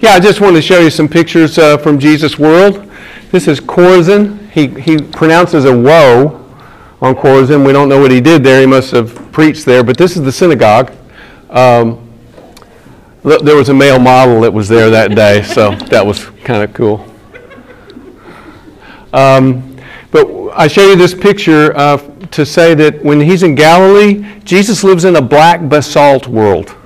Yeah, I just wanted to show you some pictures uh, from Jesus World. This is Chorazin. He, he pronounces a woe on Chorazin. We don't know what he did there. He must have preached there. But this is the synagogue. Um, there was a male model that was there that day, so that was kind of cool. Um, but I show you this picture uh, to say that when he's in Galilee, Jesus lives in a black basalt world.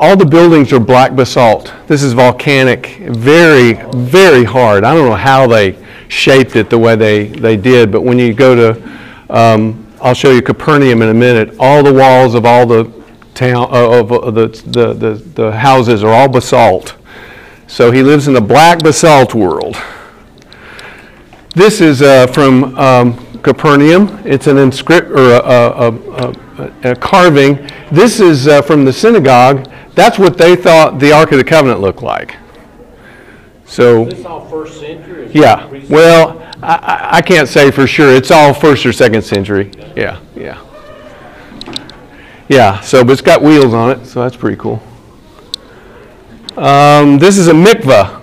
All the buildings are black basalt. This is volcanic, very, very hard. I don't know how they shaped it the way they, they did, but when you go to, um, I'll show you Capernaum in a minute, all the walls of all the town, uh, of uh, the, the, the, the houses are all basalt. So he lives in a black basalt world. This is uh, from um, Capernaum. It's an inscript or a, a, a, a carving. This is uh, from the synagogue. That's what they thought the Ark of the Covenant looked like. So, Is this all first century? yeah. Well, I, I can't say for sure. It's all first or second century. Yeah, yeah. Yeah, so, but it's got wheels on it, so that's pretty cool. Um, this is a mikvah.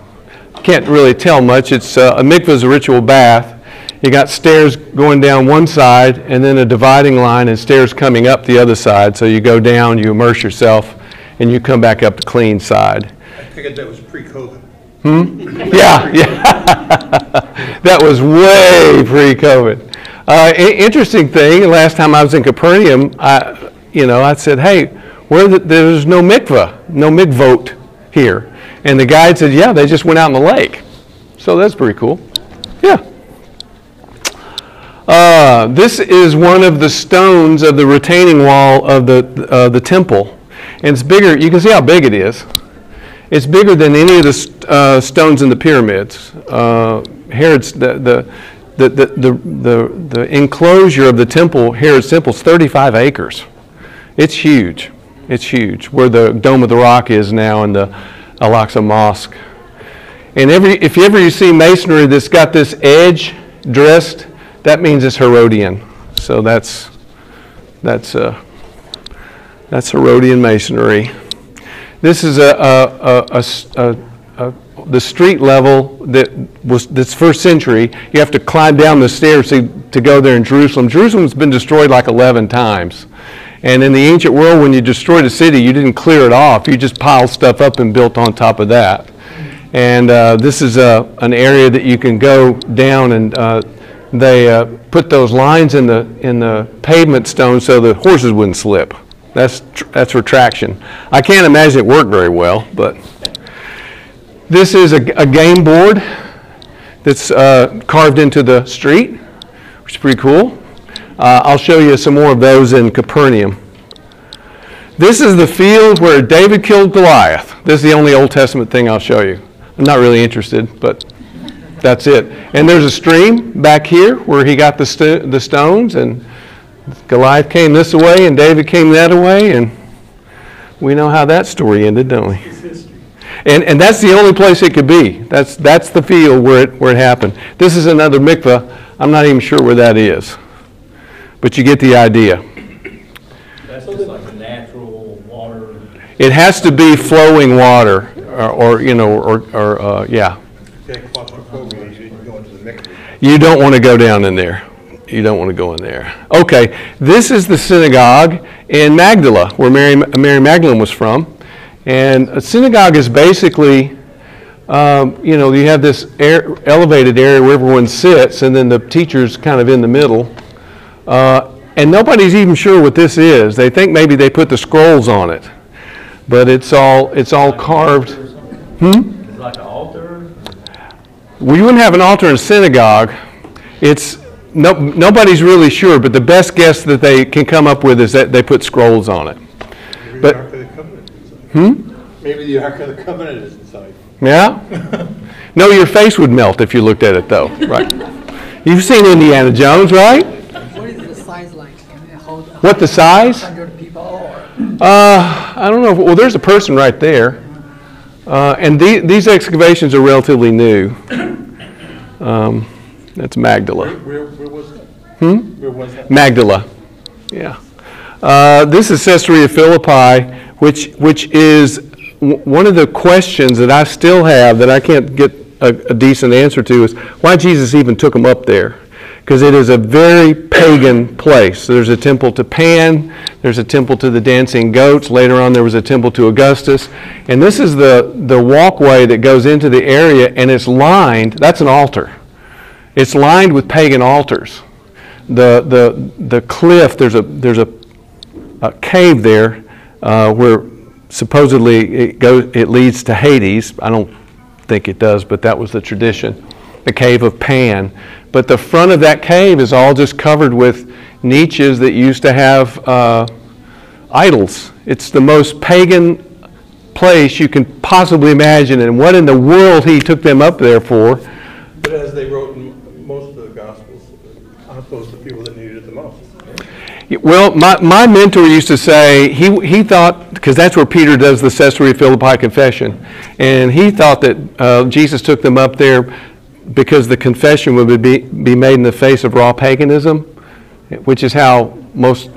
Can't really tell much. It's uh, a mikvah is a ritual bath. You got stairs going down one side, and then a dividing line, and stairs coming up the other side. So you go down, you immerse yourself, and you come back up the clean side. I figured that was pre-COVID. Hmm? Yeah, yeah. that was way pre-COVID. Uh, interesting thing. Last time I was in Capernaum, I, you know, I said, "Hey, where the, there's no mikvah, no mikvot here," and the guide said, "Yeah, they just went out in the lake." So that's pretty cool. Yeah. Uh, this is one of the stones of the retaining wall of the uh, the temple, and it's bigger. You can see how big it is. It's bigger than any of the uh, stones in the pyramids. Uh, Herod's the the, the, the, the, the the enclosure of the temple, Herod's temple, is 35 acres. It's huge. It's huge. Where the Dome of the Rock is now and the Al-Aqsa Mosque. And every, if ever you see masonry that's got this edge dressed, that means it's Herodian. So that's that's uh, that's Herodian masonry. This is a, a, a- the street level that was that's first century. You have to climb down the stairs to, to go there in Jerusalem. Jerusalem's been destroyed like 11 times. And in the ancient world, when you destroyed a city, you didn't clear it off. You just piled stuff up and built on top of that. And uh, this is a, an area that you can go down and uh, they uh, put those lines in the, in the pavement stone so the horses wouldn't slip. That's, that's retraction. I can't imagine it worked very well, but this is a, a game board that's uh, carved into the street, which is pretty cool. Uh, I'll show you some more of those in Capernaum. This is the field where David killed Goliath. This is the only Old Testament thing I'll show you. I'm not really interested, but that's it. And there's a stream back here where he got the, st- the stones, and Goliath came this way, and David came that way, and we know how that story ended, don't we? And, and that's the only place it could be. That's, that's the field where it, where it happened. This is another mikveh. I'm not even sure where that is. But you get the idea. That's just like a natural water. It has to be flowing water, or, or you know, or, or uh, yeah. Get claustrophobia, you didn't go into the mikveh. You don't want to go down in there. You don't want to go in there. Okay, this is the synagogue in Magdala, where Mary, Mary Magdalene was from. And a synagogue is basically, um, you know, you have this air, elevated area where everyone sits, and then the teacher's kind of in the middle. Uh, and nobody's even sure what this is. They think maybe they put the scrolls on it, but it's all it's all carved. It's like an altar. We wouldn't have an altar in a synagogue. It's no, nobody's really sure, but the best guess that they can come up with is that they put scrolls on it. Maybe But- the Ark of the Covenant is inside. Hmm? Maybe the Ark of the Covenant is inside. Yeah? No, your face would melt if you looked at it, though. Right? You've seen Indiana Jones, right? What is the size like? Can it hold What the size? 100 people or? Uh, I don't know. if- Well, there's a person right there. Uh, and the, these excavations are relatively new. Um, that's Magdala. Where, where was that? Hmm? Where was that? Magdala. Yeah. Uh, this is Caesarea Philippi, which, which is w- one of the questions that I still have that I can't get a, a decent answer to is why Jesus even took them up there. Because it is a very pagan place. There's a temple to Pan, there's a temple to the dancing goats. Later on, there was a temple to Augustus. And this is the, the walkway that goes into the area, and it's lined, that's an altar. It's lined with pagan altars. The, the, the cliff, there's a, there's a, a cave there uh, where supposedly it, goes, it leads to Hades. I don't think it does, but that was the tradition. The cave of Pan. But the front of that cave is all just covered with niches that used to have uh, idols. It's the most pagan place you can possibly imagine. And what in the world he took them up there for? But as they wrote in most of the Gospels, aren't those the people that needed it the most? Well, my, my mentor used to say, he, he thought, because that's where Peter does the Caesarea Philippi confession, and he thought that uh, Jesus took them up there because the confession would be, be made in the face of raw paganism, which is how most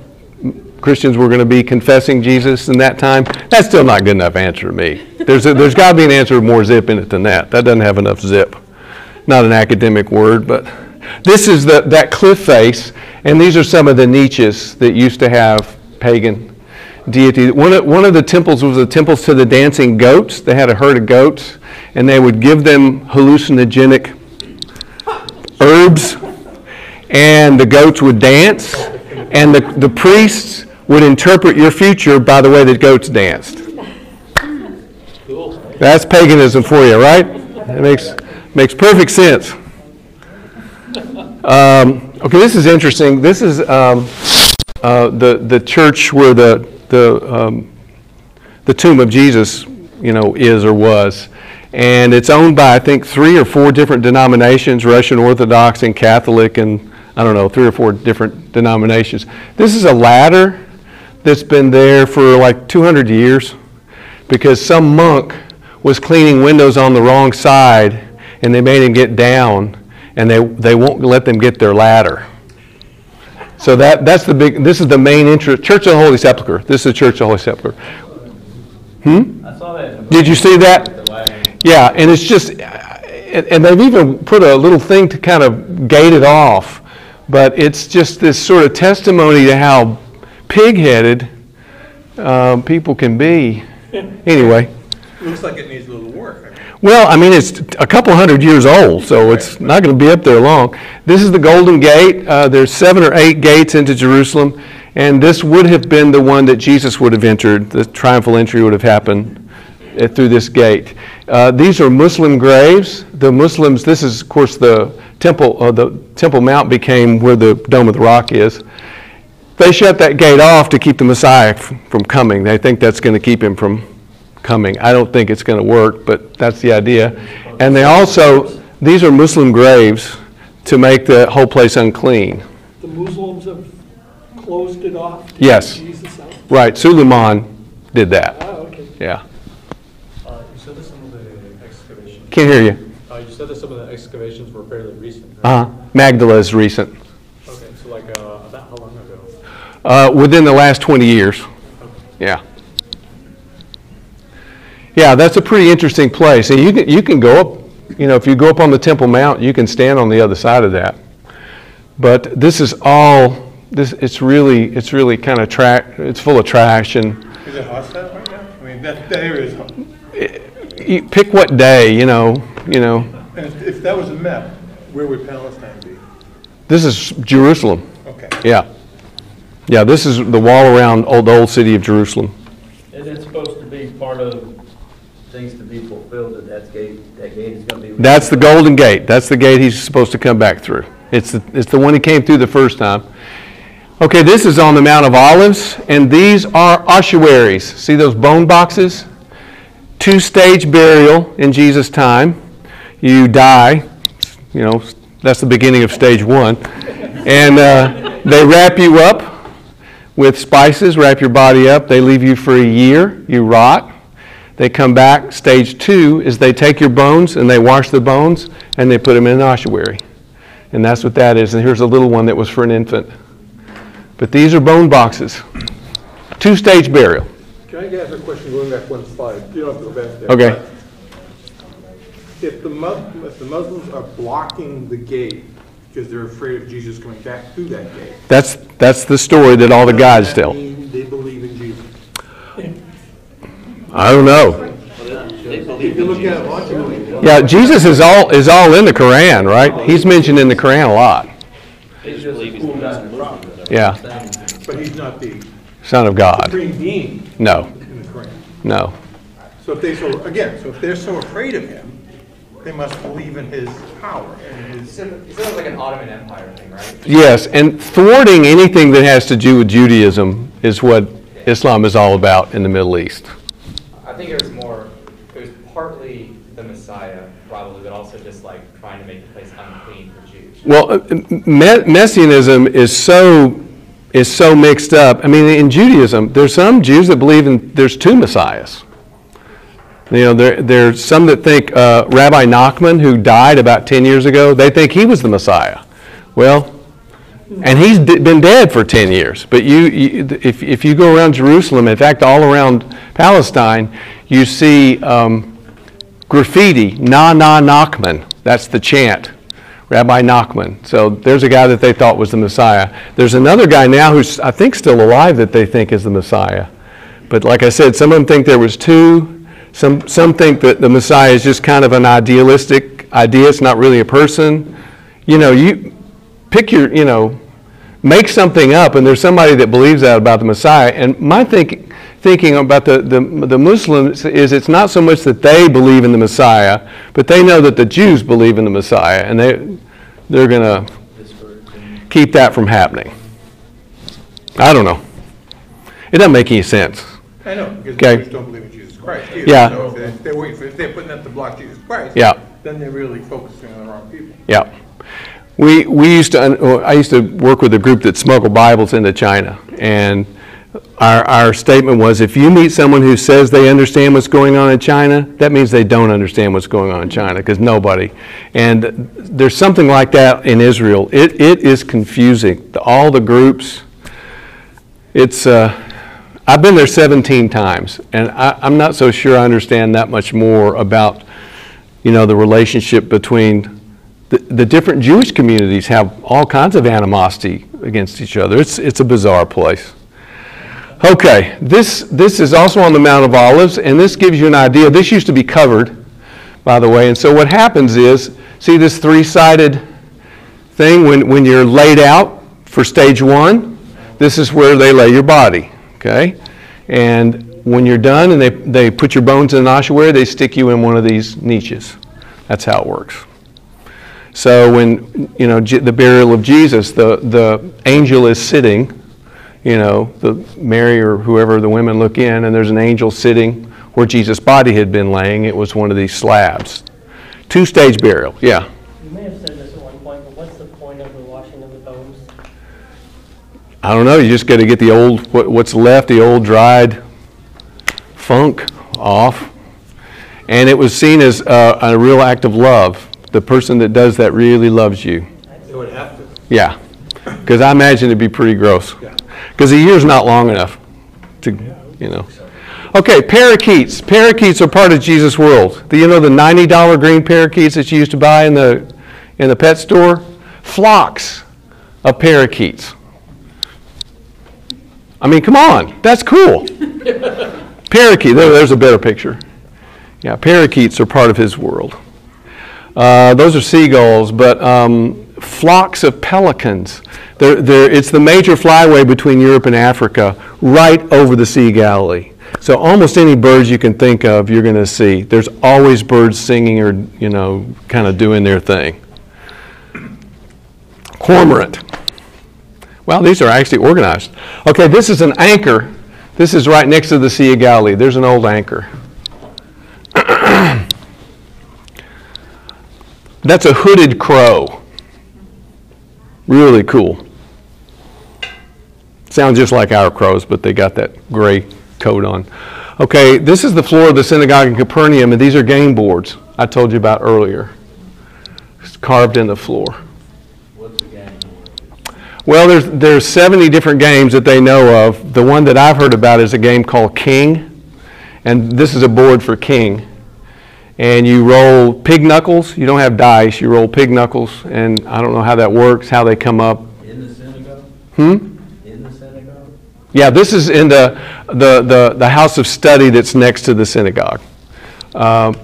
Christians were going to be confessing Jesus in that time. That's still not good enough answer to me. There's, there's got to be an answer with more zip in it than that. That doesn't have enough zip. Not an academic word, but this is the, that cliff face, and these are some of the niches that used to have pagan deities. One of, one of the temples was the temples to the dancing goats. They had a herd of goats, and they would give them hallucinogenic herbs, and the goats would dance, and the, the priests would interpret your future by the way the goats danced. That's paganism for you, right? It makes, makes perfect sense. Um, okay, this is interesting. This is um, uh, the, the church where the, the, um, the tomb of Jesus, you know, is or was. And it's owned by, I think, three or four different denominations Russian Orthodox and Catholic, and I don't know, three or four different denominations. This is a ladder that's been there for like 200 years because some monk was cleaning windows on the wrong side and they made him get down and they, they won't let them get their ladder. So that, that's the big, this is the main interest, Church of the Holy Sepulchre. This is the Church of the Holy Sepulchre. Hmm? I saw that. Did you see that? Yeah, and it's just, and and they've even put a little thing to kind of gate it off, but it's just this sort of testimony to how pig-headed um, people can be. Anyway, Looks like it needs a little work. Well, I mean, it's a couple hundred years old, so it's not going to be up there long. This is the Golden Gate. Uh, there's seven or eight gates into Jerusalem, and this would have been the one that Jesus would have entered. The triumphal entry would have happened uh, through this gate. Uh, these are Muslim graves. The Muslims. This is, of course, the temple. Uh, the Temple Mount became where the Dome of the Rock is. They shut that gate off to keep the Messiah f- from coming. They think that's going to keep him from coming. I don't think it's going to work, but that's the idea. And they also, these are Muslim graves to make the whole place unclean. The Muslims have closed it off? to Yes. Jesus? Right, Suleiman did that. Ah, okay. Yeah. Uh, You said that some of the excavations, Can't hear you. uh, you said that some of the excavations were fairly recent, right? Uh-huh. Magdala is recent. Okay, so like, uh, about how long ago? Uh, within the last 20 years. Yeah. Yeah, that's a pretty interesting place. And you can, you can go up, you know, if you go up on the Temple Mount, you can stand on the other side of that. But this is all, this, it's really, it's really kind of trash, it's full of trash and Is it hostile right now? I mean, that, that area is, you pick what day, you know, you know. and if, if that was a map, where would Palestine be? This is Jerusalem. Okay. Yeah. Yeah, this is the wall around old, the old city of Jerusalem. Is it supposed to be part of things to be fulfilled, that that gate, that gate is gonna be? That's the Golden Gate. That's the gate he's supposed to come back through. It's the, it's the one he came through the first time. Okay, this is on the Mount of Olives, and these are ossuaries. See those bone boxes? Two stage burial in Jesus' time. You die, you know, that's the beginning of stage one. And uh, they wrap you up with spices, wrap your body up. They leave you for a year. You rot. They come back. Stage two is they take your bones and they wash the bones and they put them in an ossuary. And that's what that is. And here's a little one that was for an infant. But these are bone boxes. Two stage burial. Okay, Can I ask a question going back one slide? You don't have to go back there. Okay. If the if the Muslims are blocking the gate because they're afraid of Jesus coming back through that gate. That's, that's the story that all the that tell. They believe in Jesus. I don't know. If you look at it logically, Yeah, Jesus is all, is all in the Quran, right? He's mentioned in the Quran a lot. It's just a cool guy in the front. Yeah, but he's not the Son of God. supreme being No, in the Quran. no. So if they so, again, so if they're so afraid of him, they must believe in his power and his. It's sort of like an Ottoman Empire thing, right? Yes, and thwarting anything that has to do with Judaism is what Islam is all about in the Middle East. I think it was more, it was partly the Messiah, probably, but also just like trying to make the place unclean for Jews. Well, uh, me- messianism is so is so mixed up. I mean, in Judaism, there's some Jews that believe in there's two messiahs. You know, there there's some that think uh, Rabbi Nachman, who died about ten years ago, they think he was the Messiah. Well, and he's d- been dead for ten years. But you, you if if you go around Jerusalem, in fact, all around Palestine, you see. Um, graffiti, na na Nachman. That's the chant, Rabbi Nachman. So there's a guy that they thought was the Messiah. There's another guy now who's, I think, still alive that they think is the Messiah. But like I said, some of them think there was two. Some, some think that the Messiah is just kind of an idealistic idea. It's not really a person. You know, you pick your, you know, make something up, and there's somebody that believes that about the Messiah. And my think, thinking about the, the, the Muslims is it's not so much that they believe in the Messiah, but they know that the Jews believe in the Messiah, and they, they're going to keep that from happening. I don't know. It doesn't make any sense. I know, because Okay. the Jews don't believe in Jesus Christ either. Yeah. So if they're- if they're waiting for, if they're putting that to block Jesus Christ. Yeah. Then they're really focusing on the wrong people. Yeah. We, we used to, uh, I used to work with a group that smuggled Bibles into China. And our, our statement was if you meet someone who says they understand what's going on in China, that means they don't understand what's going on in China, because nobody. And there's something like that in Israel. It, it is confusing. All the groups, it's, uh, I've been there 17 times, and I, I'm not so sure I understand that much more about, you know, the relationship between the, different Jewish communities have all kinds of animosity against each other. It's, it's a bizarre place. Okay, this, this is also on the Mount of Olives, and this gives you an idea. This used to be covered, by the way, and so what happens is, see this three-sided thing when, when you're laid out for stage one? This is where they lay your body, okay? And when you're done and they, they put your bones in an ossuary, they stick you in one of these niches. That's how it works. So when, you know, the burial of Jesus, the, the angel is sitting, you know, the Mary or whoever the women look in, and there's an angel sitting where Jesus' body had been laying. It was one of these slabs. Two stage burial, yeah. You may have said this at one point, but what's the point of the washing of the bones? I don't know, you just got to get the old, what, what's left, the old dried funk off. And it was seen as uh, a real act of love. The person that does that really loves you. They would have to. Yeah, because I imagine it'd be pretty gross. Because a year's not long enough to, you know. Okay, parakeets. Parakeets are part of Jesus' world. Do you know the $90 green parakeets that you used to buy in the, in the pet store? Flocks of parakeets. I mean, come on, that's cool. Parakeet, there, there's a better picture. Yeah, parakeets are part of his world. Uh, those are seagulls, but um, flocks of pelicans. They're, they're, it's the major flyway between Europe and Africa, right over the Sea Galilee. So almost any birds you can think of, you're going to see. There's always birds singing or, you know, kind of doing their thing. Cormorant. Well, these are actually organized. Okay, this is an anchor. This is right next to the Sea of Galilee. There's an old anchor. That's a hooded crow. Really cool. Sounds just like our crows, but they got that gray coat on. Okay, this is the floor of the synagogue in Capernaum, and these are game boards I told you about earlier. It's carved in the floor. What's the game? Board? Well, there's, there's 70 different games that they know of. The one that I've heard about is a game called King, and this is a board for King. And you roll pig knuckles. You don't have dice. You roll pig knuckles, and I don't know how that works, how they come up. In the synagogue? Hmm? In the synagogue? Yeah, this is in the, the, the, the house of study that's next to the synagogue. Um,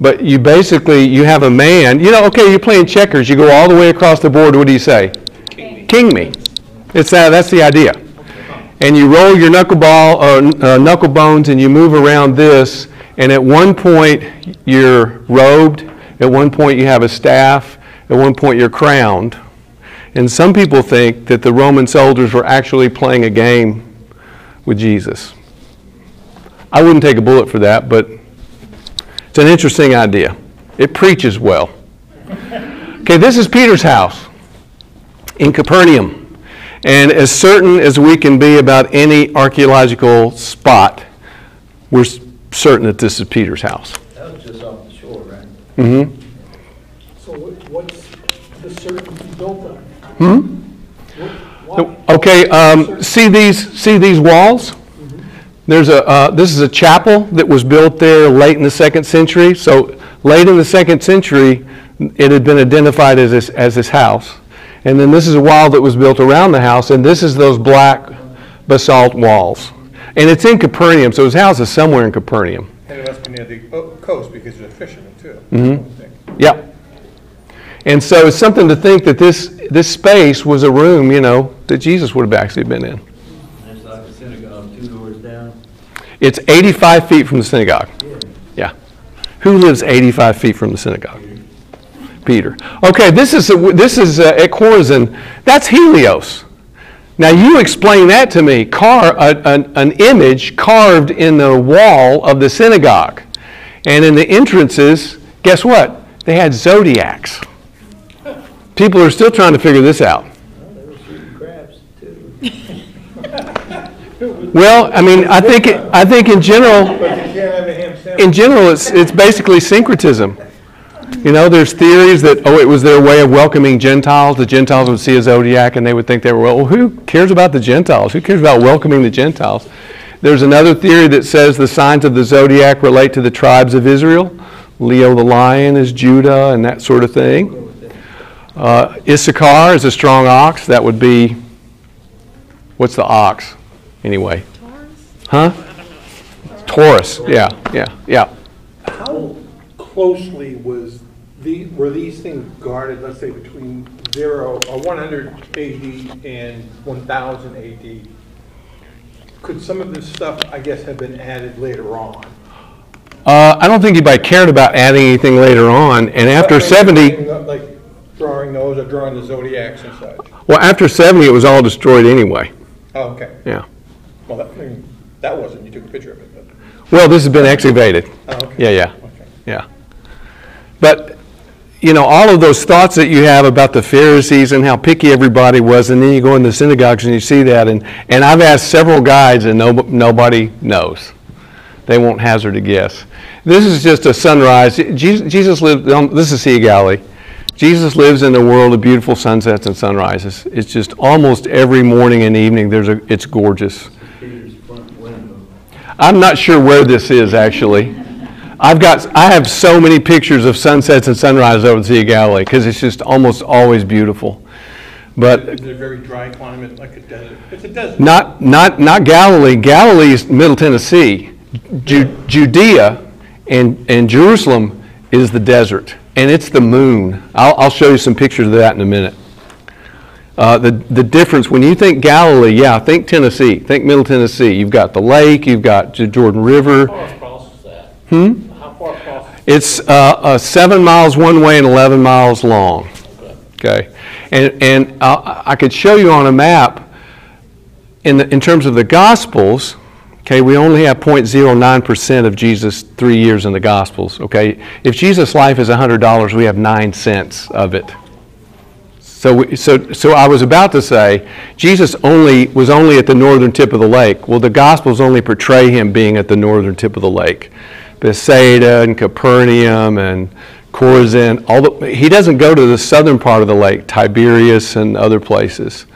but you basically, you have a man, you know, okay, you're playing checkers, you go all the way across the board, what do you say? King me. It's that, that's the idea. And you roll your knuckleball, or uh, knuckle bones, and you move around this, and at one point you're robed, at one point you have a staff, at one point you're crowned. And some people think that the Roman soldiers were actually playing a game with Jesus. I wouldn't take a bullet for that, but it's an interesting idea. It preaches well. Okay, this is Peter's house in Capernaum. And as certain as we can be about any archaeological spot, we're certain that this is Peter's house. That was just off the shore, right? Mm-hmm. So what- what's the certainty built on? Hmm? What- what- Okay, um, see these, see these walls? There's a, uh, this is a chapel that was built there late in the second century. So late in the second century, it had been identified as this, as this house. And then this is a wall that was built around the house, and this is those black basalt walls. And it's in Capernaum, so his house is somewhere in Capernaum. And it must be near the coast because there's fishermen too. Mm-hmm. I would think. Yep. And so it's something to think that this, this space was a room, you know, that Jesus would have actually been in. It's like the synagogue, two doors down. It's 85 feet from the synagogue. Yeah. Who lives 85 feet from the synagogue? Peter. Okay, this is, this is uh, at Chorazin. That's Helios. Now you explain that to me. Car, a, an, image carved in the wall of the synagogue. And in the entrances, guess what? They had zodiacs. People are still trying to figure this out. Well, I mean, I think, I think in general, in general, it's, it's basically syncretism. You know, there's theories that, oh, it was their way of welcoming Gentiles. The Gentiles would see a zodiac and they would think they were, well, who cares about the Gentiles? Who cares about welcoming the Gentiles? There's another theory that says the signs of the zodiac relate to the tribes of Israel. Leo the lion is Judah and that sort of thing. Uh, Issachar is a strong ox. That would be, what's the ox, anyway? Huh? Taurus, yeah, yeah, yeah. Closely was the, were these things guarded, let's say, between zero, or 100 AD and 1000 AD? Could some of this stuff, I guess, have been added later on? Uh, I don't think anybody cared about adding anything later on, and after Like, 70, Like drawing those or drawing the zodiacs and such? well, after 70, it was all destroyed anyway. Oh, okay. Yeah. Well, that, I mean, that wasn't, you took a picture of it, but, Well, this has been excavated. oh, okay. Yeah, yeah, Okay. yeah. But, you know, all of those thoughts that you have about the Pharisees and how picky everybody was, and then you go in the synagogues and you see that, and, and I've asked several guides and no, nobody knows. They won't hazard a guess. This is just a sunrise. Jesus, Jesus lived, um, this is Sea of Galilee. Jesus lives in a world of beautiful sunsets and sunrises. It's just almost every morning and evening, there's a, it's gorgeous. Peter's front window. I'm not sure where this is actually. I've got, I have so many pictures of sunsets and sunrises over the Sea of Galilee because it's just almost always beautiful. But Is it a very dry climate, like a desert? It's a desert. not, not, not Galilee. Galilee is Middle Tennessee. Ju- Judea and, and Jerusalem is the desert, and it's the moon. I'll, I'll show you some pictures of that in a minute. Uh, the, the difference, when you think Galilee, yeah, think Tennessee, think Middle Tennessee. You've got the lake, you've got the Jordan River. How far across is that? Hmm? It's uh, uh, seven miles one way and 11 miles long. Okay, and and uh, I could show you on a map. In the, in terms of the Gospels, okay, we only have 0.09 percent of Jesus' three years in the Gospels. Okay, if Jesus' life is hundred dollars, we have nine cents of it. So, we, so, so I was about to say, Jesus only was only at the northern tip of the lake. Well, the Gospels only portray him being at the northern tip of the lake, Bethsaida and Capernaum and Chorazin. All the, he doesn't go to the southern part of the lake, Tiberias and other places.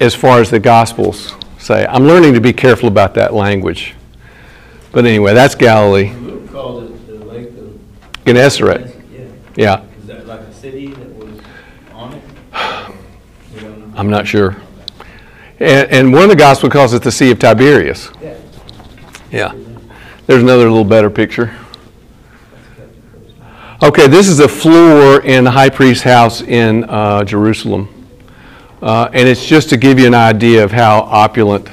as far as the Gospels say. I'm learning to be careful about that language. But anyway, that's Galilee. Luke called it the lake of. Gennesaret. Yeah. Yeah, Is that like a city that was on it? We don't know. I'm not sure. And, and one of the Gospels calls it the Sea of Tiberias. Yeah. Yeah. There's another little better picture. Okay, this is a floor in the high priest's house in uh, Jerusalem. Uh, and it's just to give you an idea of how opulent.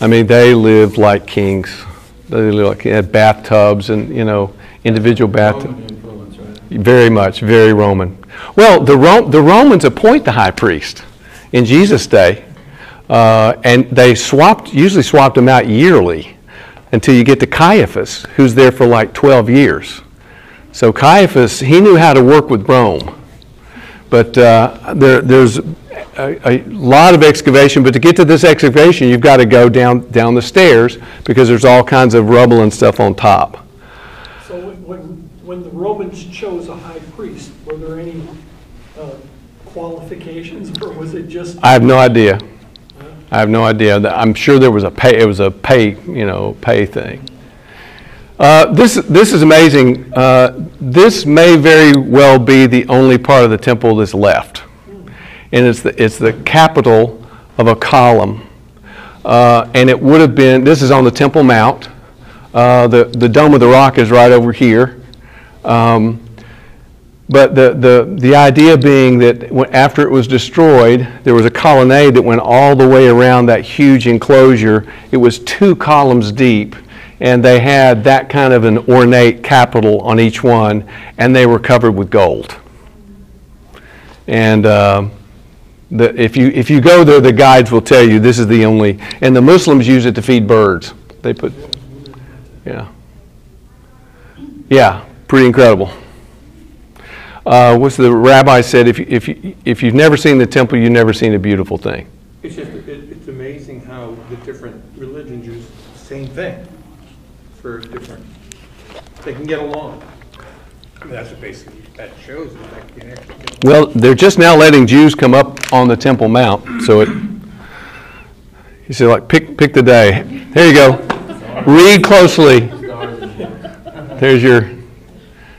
I mean, they lived like kings. They lived like, they had bathtubs and, you know, individual bathtubs. Right? Very much, very Roman. Well, the, Ro- the Romans appoint the high priest in Jesus' day, uh, and they swapped, usually swapped them out yearly until you get to Caiaphas, who's there for like 12 years. So Caiaphas, he knew how to work with Rome. But uh, there, there's a, a lot of excavation, but to get to this excavation, you've got to go down, down the stairs because there's all kinds of rubble and stuff on top. So when- when, when the Romans chose a high priest, were there any uh, qualifications, or was it just? I have no idea. I have no idea. I'm sure there was a pay, it was a pay, you know, pay thing. Uh, this, this is amazing. Uh, this may very well be the only part of the temple that's left. And it's the, it's the capital of a column. Uh, and it would have been, this is on the Temple Mount. Uh, the, the Dome of the Rock is right over here. Um, but the, the, the idea being that after it was destroyed, there was a colonnade that went all the way around that huge enclosure. It was two columns deep, and they had that kind of an ornate capital on each one, and they were covered with gold. And um, the, if, you, if you go there, the guides will tell you this is the only, and the Muslims use it to feed birds. They put, yeah. Yeah, pretty incredible uh, what's the rabbi said, if, you- if, you- if you've never seen the temple, you've never seen a beautiful thing. It's just, it, it's amazing how the different religions use the same thing for different, they can get along. I mean, that's what basically that shows, that you can actually get Well, they're just now letting Jews come up on the Temple Mount, so it, he said, like, pick, pick the day. There you go. Read closely. There's your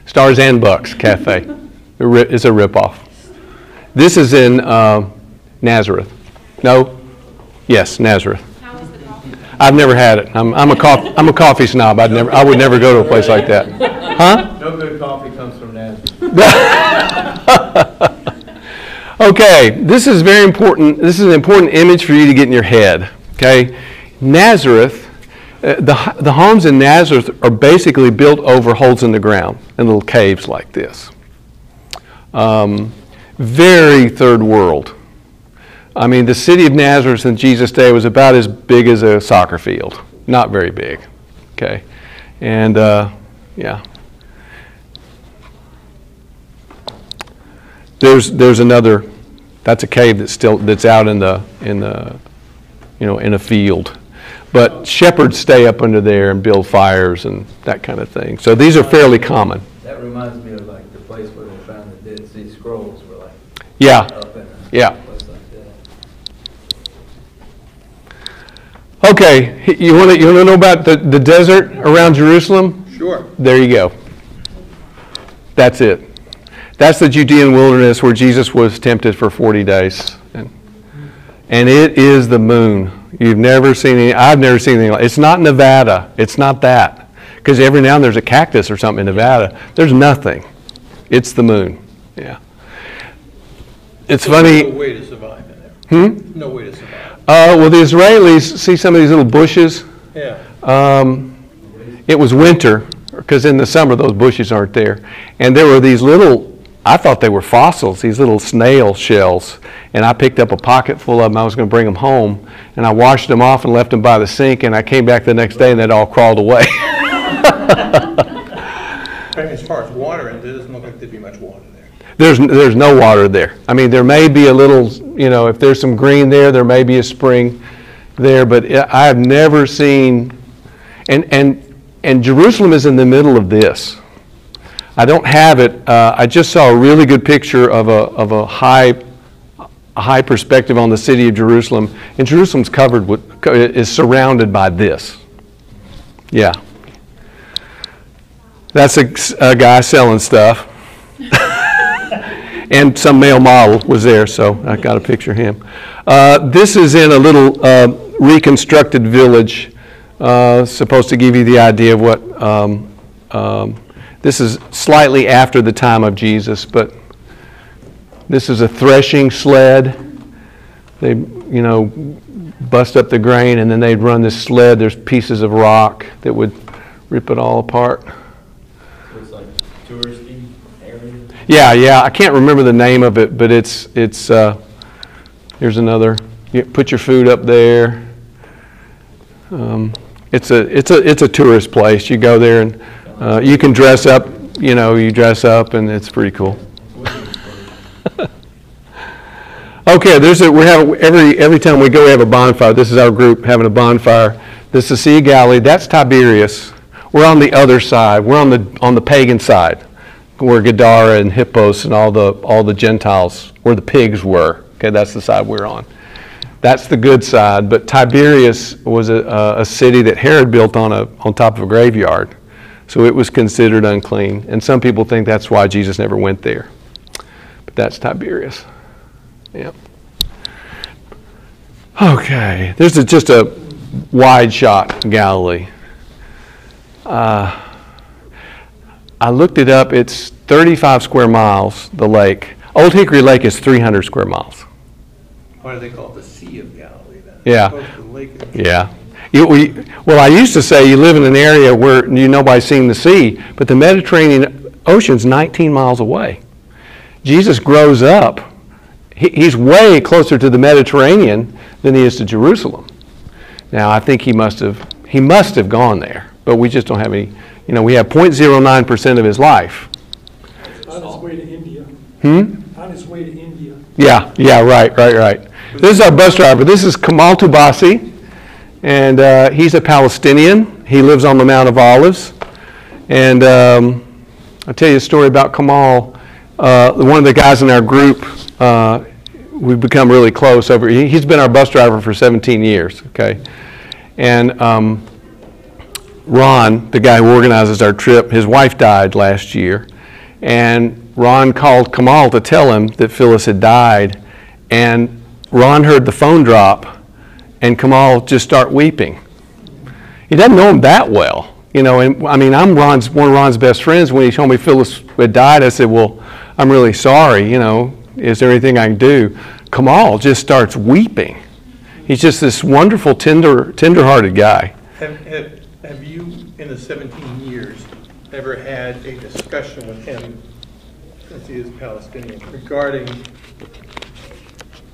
Stars and Bucks Cafe. It's a ripoff. This is in uh, Nazareth. No? Yes, Nazareth. How the coffee? I've never had it. I'm, I'm a coffee, I'm a coffee snob. I'd never, I would never go to a place like that. Huh? No good coffee comes from Nazareth. Okay, this is very important. This is an important image for you to get in your head. Okay, Nazareth, uh, the, the homes in Nazareth are basically built over holes in the ground and little caves like this. Um, very third world. I mean, the city of Nazareth in Jesus' day was about as big as a soccer field. Not very big. Okay, and uh, yeah. There's, there's another, that's a cave that's still, that's out in the, in the, you know, in a field. But shepherds stay up under there and build fires and that kind of thing. So these are fairly common. That reminds me of like the place where they found the Dead Sea Scrolls were like Yeah, up in a yeah. place like that. Okay, you want to, you want to know about the, the desert around Jerusalem? Sure. There you go. That's it. That's the Judean wilderness where Jesus was tempted for 40 days. And, and it is the moon. You've never seen any, I've never seen anything like It's not Nevada. It's not that. Because every now and then there's a cactus or something in Nevada. There's nothing. It's the moon. Yeah. It's funny. No way to survive in there. Hmm? No way to survive. Uh, well, the Israelis see some of these little bushes. Yeah. Um, it was winter, because in the summer those bushes aren't there. And there were these little, I thought they were fossils, these little snail shells. And I picked up a pocket full of them. I was going to bring them home. And I washed them off and left them by the sink. And I came back the next day and they'd all crawled away. As far as water, it doesn't look like there'd be much water. There's, there's no water there. I mean, there may be a little, you know, if there's some green there, there may be a spring there, but I have never seen, and, and, and Jerusalem is in the middle of this. I don't have it, uh, I just saw a really good picture of a, of a high, a high perspective on the city of Jerusalem. And Jerusalem's covered with, is surrounded by this. Yeah. That's a, a guy selling stuff. And some male model was there, so I got a picture of him. Uh, this is in a little uh, reconstructed village, uh, supposed to give you the idea of what. Um, um, this is slightly after the time of Jesus, but this is a threshing sled. They, you know, bust up the grain and then they'd run this sled. There's pieces of rock that would rip it all apart. So it's like touristy area. Yeah, yeah. I can't remember the name of it, but it's it's. Uh, here's another. You put your food up there. Um, it's a it's a it's a tourist place. You go there and uh, you can dress up. You know, you dress up and it's pretty cool. Okay, there's a, we have, every, every time we go, we have a bonfire. This is our group having a bonfire. This is the Sea of Galilee. That's Tiberias. We're on the other side. We're on the, on the pagan side, where Gadara and Hippos and all the, all the Gentiles, where the pigs were. Okay, that's the side we're on. That's the good side. But Tiberias was a, a, city that Herod built on, a, on top of a graveyard. So it was considered unclean. And some people think that's why Jesus never went there. But that's Tiberias. Yep. Okay, there's a, just a wide shot Galilee. Uh, I looked it up. It's 35 square miles, the lake. Old Hickory Lake is 300 square miles. Why do they call it the Sea of Galilee then? Yeah. As opposed to the Lake Yeah. You, we, well, I used to say you live in an area where you nobody's seen the sea, but the Mediterranean Ocean's 19 miles away. Jesus grows up. He, he's way closer to the Mediterranean than he is to Jerusalem. Now, I think he must have he must have gone there, but we just don't have any. You know, we have 0.09 percent of his life. On his way to India. Hmm. On his way to India. Yeah, yeah, right, right, right. This is our bus driver. This is Kamal Tubasi, and uh, he's a Palestinian. He lives on the Mount of Olives. And um, I'll tell you a story about Kamal. Uh, one of the guys in our group, uh, we've become really close over. He, he's been our bus driver for 17 years, okay? And um, Ron, the guy who organizes our trip, his wife died last year. And Ron called Kamal to tell him that Phyllis had died. And Ron heard the phone drop, and Kamal just start weeping. He doesn't know him that well, you know. And I mean, I'm Ron's one of Ron's best friends. When he told me Phyllis had died, I said, "Well, I'm really sorry. You know, is there anything I can do?" Kamal just starts weeping. He's just this wonderful, tender, tender-hearted guy. Have, have, in the 17 years, ever had a discussion with him, since he is Palestinian, regarding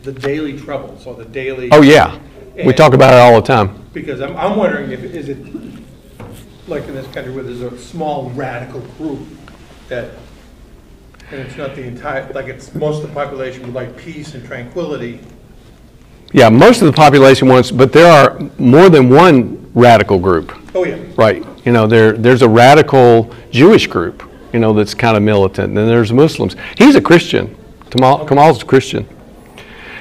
the daily troubles or the daily? Oh yeah, we talk about it all the time. Because I'm, I'm wondering if, is it, like in this country where there's a small radical group that, and it's not the entire, like it's, most of the population would like peace and tranquility. Yeah, most of the population wants, but there are more than one radical group. Oh, yeah. Right. You know, there, there's a radical Jewish group, you know, that's kind of militant. And then there's Muslims. He's a Christian. Kamal, Kamal's a Christian.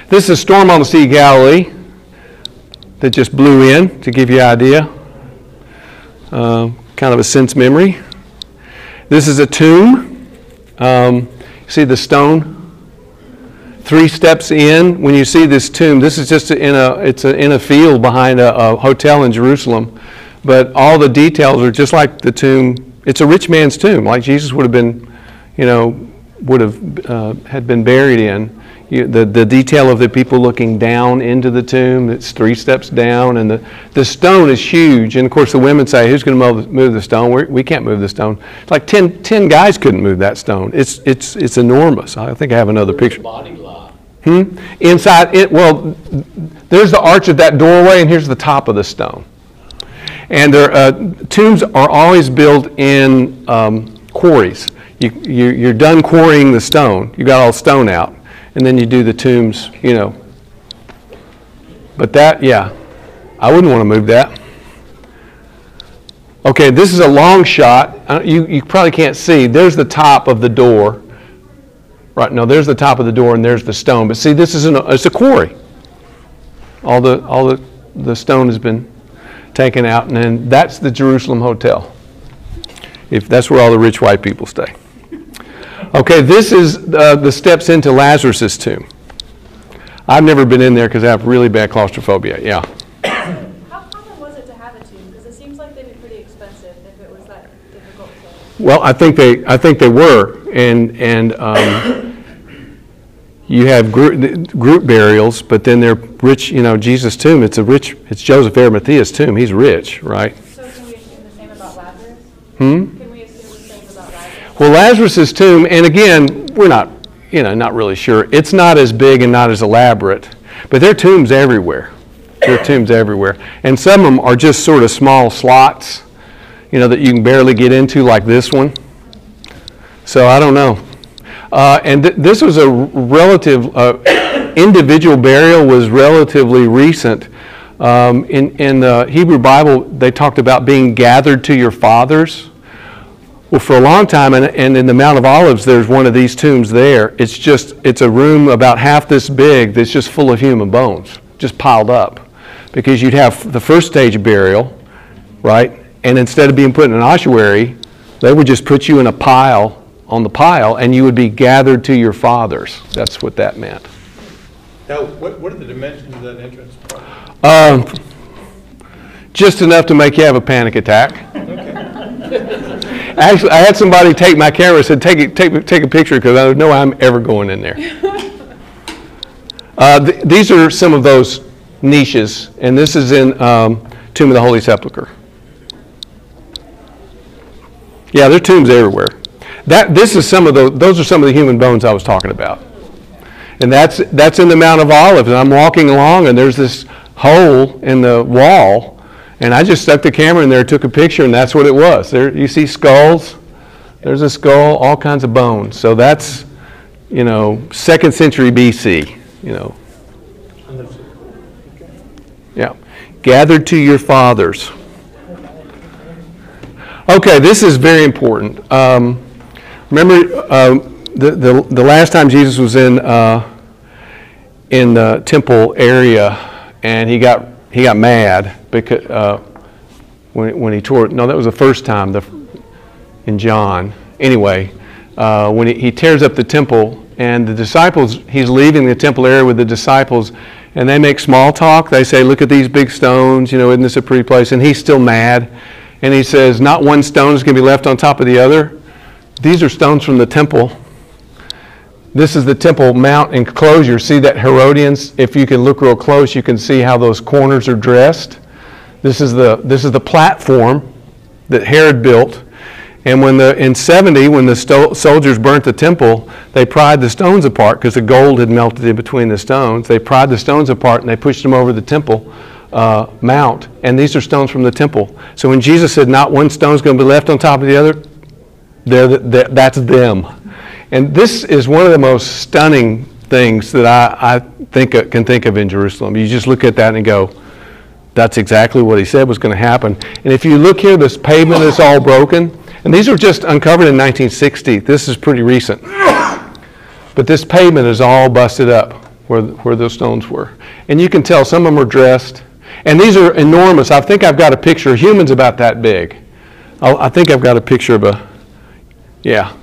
This is a storm on the Sea of Galilee that just blew in, to give you an idea. Uh, kind of a sense memory. This is a tomb. Um, see the stone? Three steps in, when you see this tomb, this is just in a, it's a, in a field behind a, a hotel in Jerusalem but all the details are just like the tomb. It's a rich man's tomb, like Jesus would have been, you know, would have uh, had been buried in. You, the the detail of the people looking down into the tomb. It's three steps down, and the the stone is huge. And of course, the women say, "Who's going to move, move the stone? We're, we can't move the stone." It's like 10, 10 guys couldn't move that stone. It's it's it's enormous. I think I have another picture. Body lie. Hmm? Inside it, well, there's the arch of that doorway, and here's the top of the stone. And their uh, tombs are always built in um, quarries. You, you, you're done quarrying the stone. You got all the stone out, and then you do the tombs. You know. But that, yeah, I wouldn't want to move that. Okay, this is a long shot. You, you probably can't see. There's the top of the door, Right, no, there's the top of the door and there's the stone. But see, this is an, it's a quarry. All the, all the, the stone has been taken out, and then that's the Jerusalem Hotel. If that's where all the rich white people stay. Okay, this is uh, the steps into Lazarus's tomb. I've never been in there because I have really bad claustrophobia. Yeah. How common was it to have a tomb? Because it seems like they'd be pretty expensive if it was that difficult to. Well, I think they, I think they were, and and um, you have group, group burials, but then they're rich. You know, Jesus' tomb. It's a rich. It's Joseph Arimathea's tomb. He's rich, right? So can we assume the same about Lazarus? Hmm. Can we assume the same about Lazarus? Well, Lazarus' tomb, and again, we're not, you know, not really sure. It's not as big and not as elaborate, but there are tombs everywhere. There are tombs everywhere, and some of them are just sort of small slots, you know, that you can barely get into, like this one. So I don't know. Uh, and th- this was a relative uh, individual burial was relatively recent. Um, in in the Hebrew Bible, they talked about being gathered to your fathers. Well, for a long time, and, and in the Mount of Olives, there's one of these tombs there. It's just, it's a room about half this big that's just full of human bones, just piled up. Because you'd have the first stage of burial, right? And instead of being put in an ossuary, they would just put you in a pile, on the pile, and you would be gathered to your fathers. That's what that meant. Now, what, what are the dimensions of that entrance? Um, just enough to make you have a panic attack. Actually, I had somebody take my camera and said, take, it, take, take a picture because I know I'm ever going in there. Uh, th- these are some of those niches, and this is in um, Tomb of the Holy Sepulchre. Yeah, there are tombs everywhere. That, this is some of those, those are some of the human bones I was talking about. And that's, that's in the Mount of Olives. And I'm walking along, and there's this hole in the wall. And I just stuck the camera in there, took a picture, and that's what it was. There, you see skulls. There's a skull, all kinds of bones. So that's, you know, second century BC. You know, yeah. Gathered to your fathers. Okay, this is very important. Um, remember, um, the, the, the last time Jesus was in, uh, in the temple area and he got, he got mad because, uh, when, when he tore, no, that was the first time the, in John. Anyway, uh, when he, he tears up the temple and the disciples, he's leaving the temple area with the disciples and they make small talk. They say, Look at these big stones, you know, isn't this a pretty place? And he's still mad. And he says, Not one stone is going to be left on top of the other. These are stones from the temple. This is the Temple Mount enclosure. See that Herodians? If you can look real close, you can see how those corners are dressed. This is the, this is the platform that Herod built. And when the, in 70, when the sto- soldiers burnt the temple, they pried the stones apart because the gold had melted in between the stones. They pried the stones apart and they pushed them over the temple uh, mount. And these are stones from the temple. So when Jesus said, Not one stone is going to be left on top of the other, they're the, they're, that's them. And this is one of the most stunning things that I, I think can think of in Jerusalem. You just look at that and go, that's exactly what he said was going to happen. And if you look here, this pavement is all broken. And these were just uncovered in 1960. This is pretty recent. But this pavement is all busted up where, where those stones were. And you can tell some of them are dressed. And these are enormous. I think I've got a picture. Of humans about that big. i I think I've got a picture of a, yeah.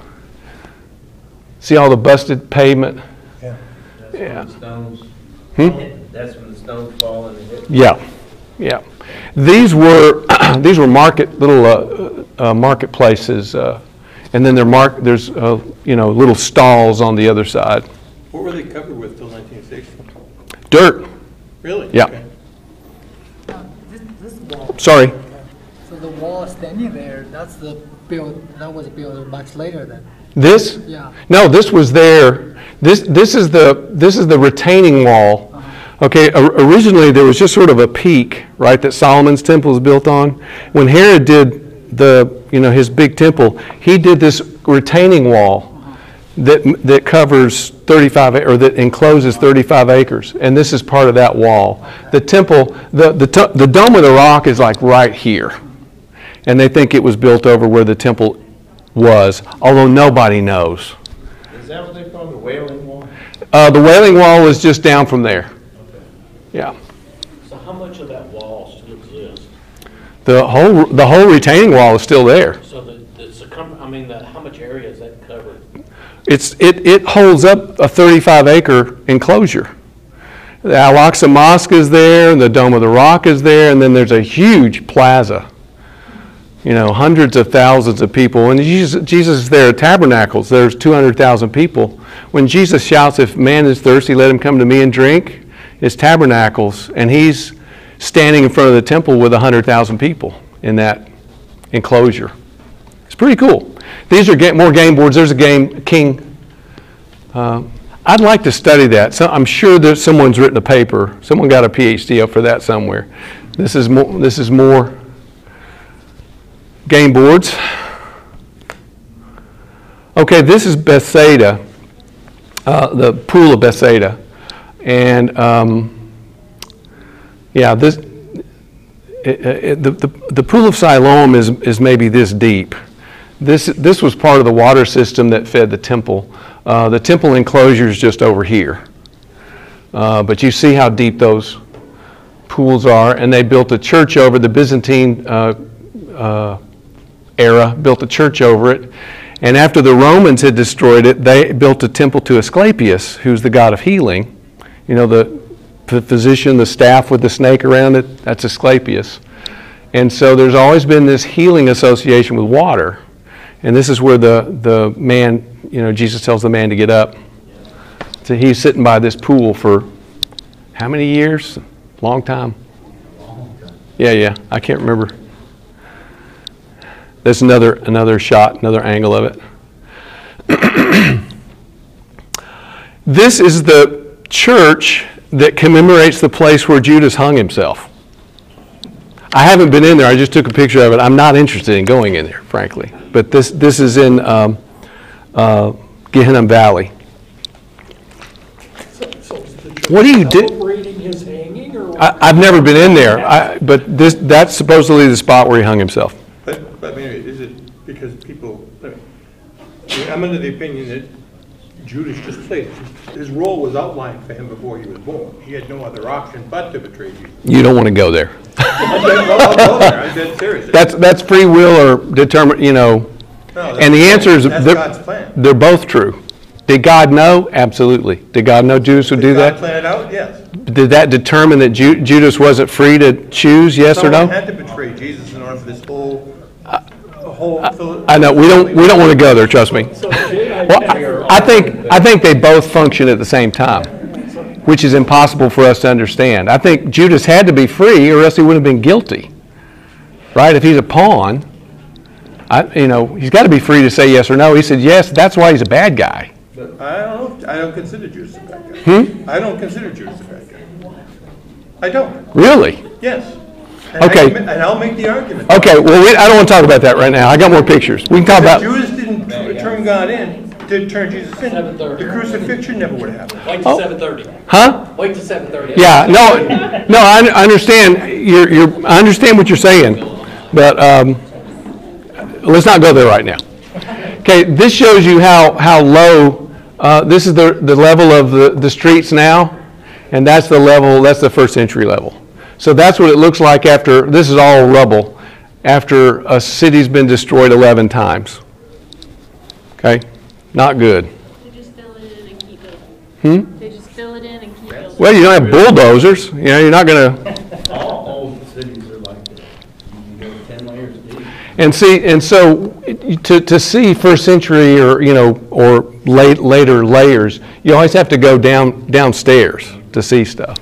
See all the busted pavement? Yeah. That's Yeah. when the stones, Hmm? that's when the stones fall and hit. Yeah, yeah. These were these were market little uh, uh, marketplaces, uh, and then there mark there's uh, you know little stalls on the other side. What were they covered with till 1960? Dirt. Really? Yeah. Okay. Now, This, this wall, Sorry. so the wall standing there, that's the build, that was built much later then. This? Yeah. No, this was there. This this is the this is the retaining wall. Uh-huh. Okay, originally there was just sort of a peak, right, that Solomon's temple is built on. When Herod did the, you know, his big temple, he did this retaining wall uh-huh. that that covers 35 a- or that encloses 35 acres, and this is part of that wall. The temple, the the the dome of the rock is like right here, and they think it was built over where the temple was, although nobody knows. Is that what they call the Wailing Wall? Uh, the Wailing Wall is just down from there. Okay. Yeah. So how much of that wall still exists? The whole, the whole retaining wall is still there. So the, the circum, I mean, the, how much area is that covered? It's, it, it holds up a 35 acre enclosure. The Al-Aqsa Mosque is there, and the Dome of the Rock is there, and then there's a huge plaza. You know, hundreds of thousands of people. And Jesus, Jesus is there at Tabernacles, there's 200,000 people. When Jesus shouts, If man is thirsty, let him come to me and drink, it's Tabernacles, and he's standing in front of the temple with 100,000 people in that enclosure. It's pretty cool. These are more game boards. There's a game, King. Uh, I'd like to study that. So I'm sure that someone's written a paper. Someone got a PhD up for that somewhere. This is more. This is more game boards. Okay, this is Bethesda, uh, the pool of Bethesda, and um, yeah, this it, it, the, the the pool of Siloam is is maybe this deep. This, this was part of the water system that fed the temple. Uh, the temple enclosure is just over here. Uh, but you see how deep those pools are, and they built a church over the Byzantine uh, uh, era, built a church over it. And after the Romans had destroyed it, they built a temple to Asclepius, who's the god of healing. You know, the, the physician, the staff with the snake around it, that's Asclepius. And so there's always been this healing association with water. And this is where the, the man, you know, Jesus tells the man to get up. So he's sitting by this pool for how many years? Long time. Yeah, yeah. I can't remember. There's another another shot, another angle of it. this is the church that commemorates the place where Judas hung himself. I haven't been in there. I just took a picture of it. I'm not interested in going in there, frankly. But this this is in um, uh, Gehenna Valley. So so the What do you do- hanging? I, I've never been in there, I, but this that's supposedly the spot where he hung himself. But, but I mean, is it because people, I mean, I'm under the opinion that Judas just played, his role was outlined for him before he was born. He had no other option but to betray Jesus. You don't want to go there. I'm dead- well, I'll go there. I'm dead serious. That's that's free will or determine. You know. No, that's- And the answer is That's they're, God's plan. they're both true. Did God know? Absolutely. Did God know Judas would do Did God that? plan it out? Yes. Did that determine that Ju- Judas wasn't free to choose? Yes or Someone no? had to betray Jesus in order for this whole, whole. I know we don't we don't want to go there. Trust me. So Jay, I- Well, I think I think they both function at the same time, which is impossible for us to understand. I think Judas had to be free, or else he would have been guilty. Right? If he's a pawn, I, you know, he's got to be free to say yes or no. He said yes. That's why he's a bad guy. I don't know, I don't consider Judas a bad guy. Hmm? I don't consider Judas a bad guy. I don't, Really? yes. And I Okay. can- And I'll make the argument. Okay. Well, we, I don't want to talk about that right now. I got more pictures. We can talk If about. Judas didn't tr- turn God in, didn't turn Jesus in, 7:30. the crucifixion never would have happened. Wait Oh. till seven thirty. Huh? Wait till seven thirty. Yeah, no, no, I I understand, you're, you're, I understand what you're saying, but, um, let's not go there right now. Okay, this shows you how, how low, uh, this is the, the level of the, the streets now, and that's the level, that's the first century level. So that's what it looks like after, this is all rubble, after a city's been destroyed 11 times. Okay? Not good. They just fill it in and keep building. Hmm? They just fill it in and keep building. Well, you don't have bulldozers, you know, you're not gonna, All old cities are like that. You can go ten layers deep. And see, and so to, to see first century or, you know, or late, later layers, you always have to go down, downstairs to see stuff.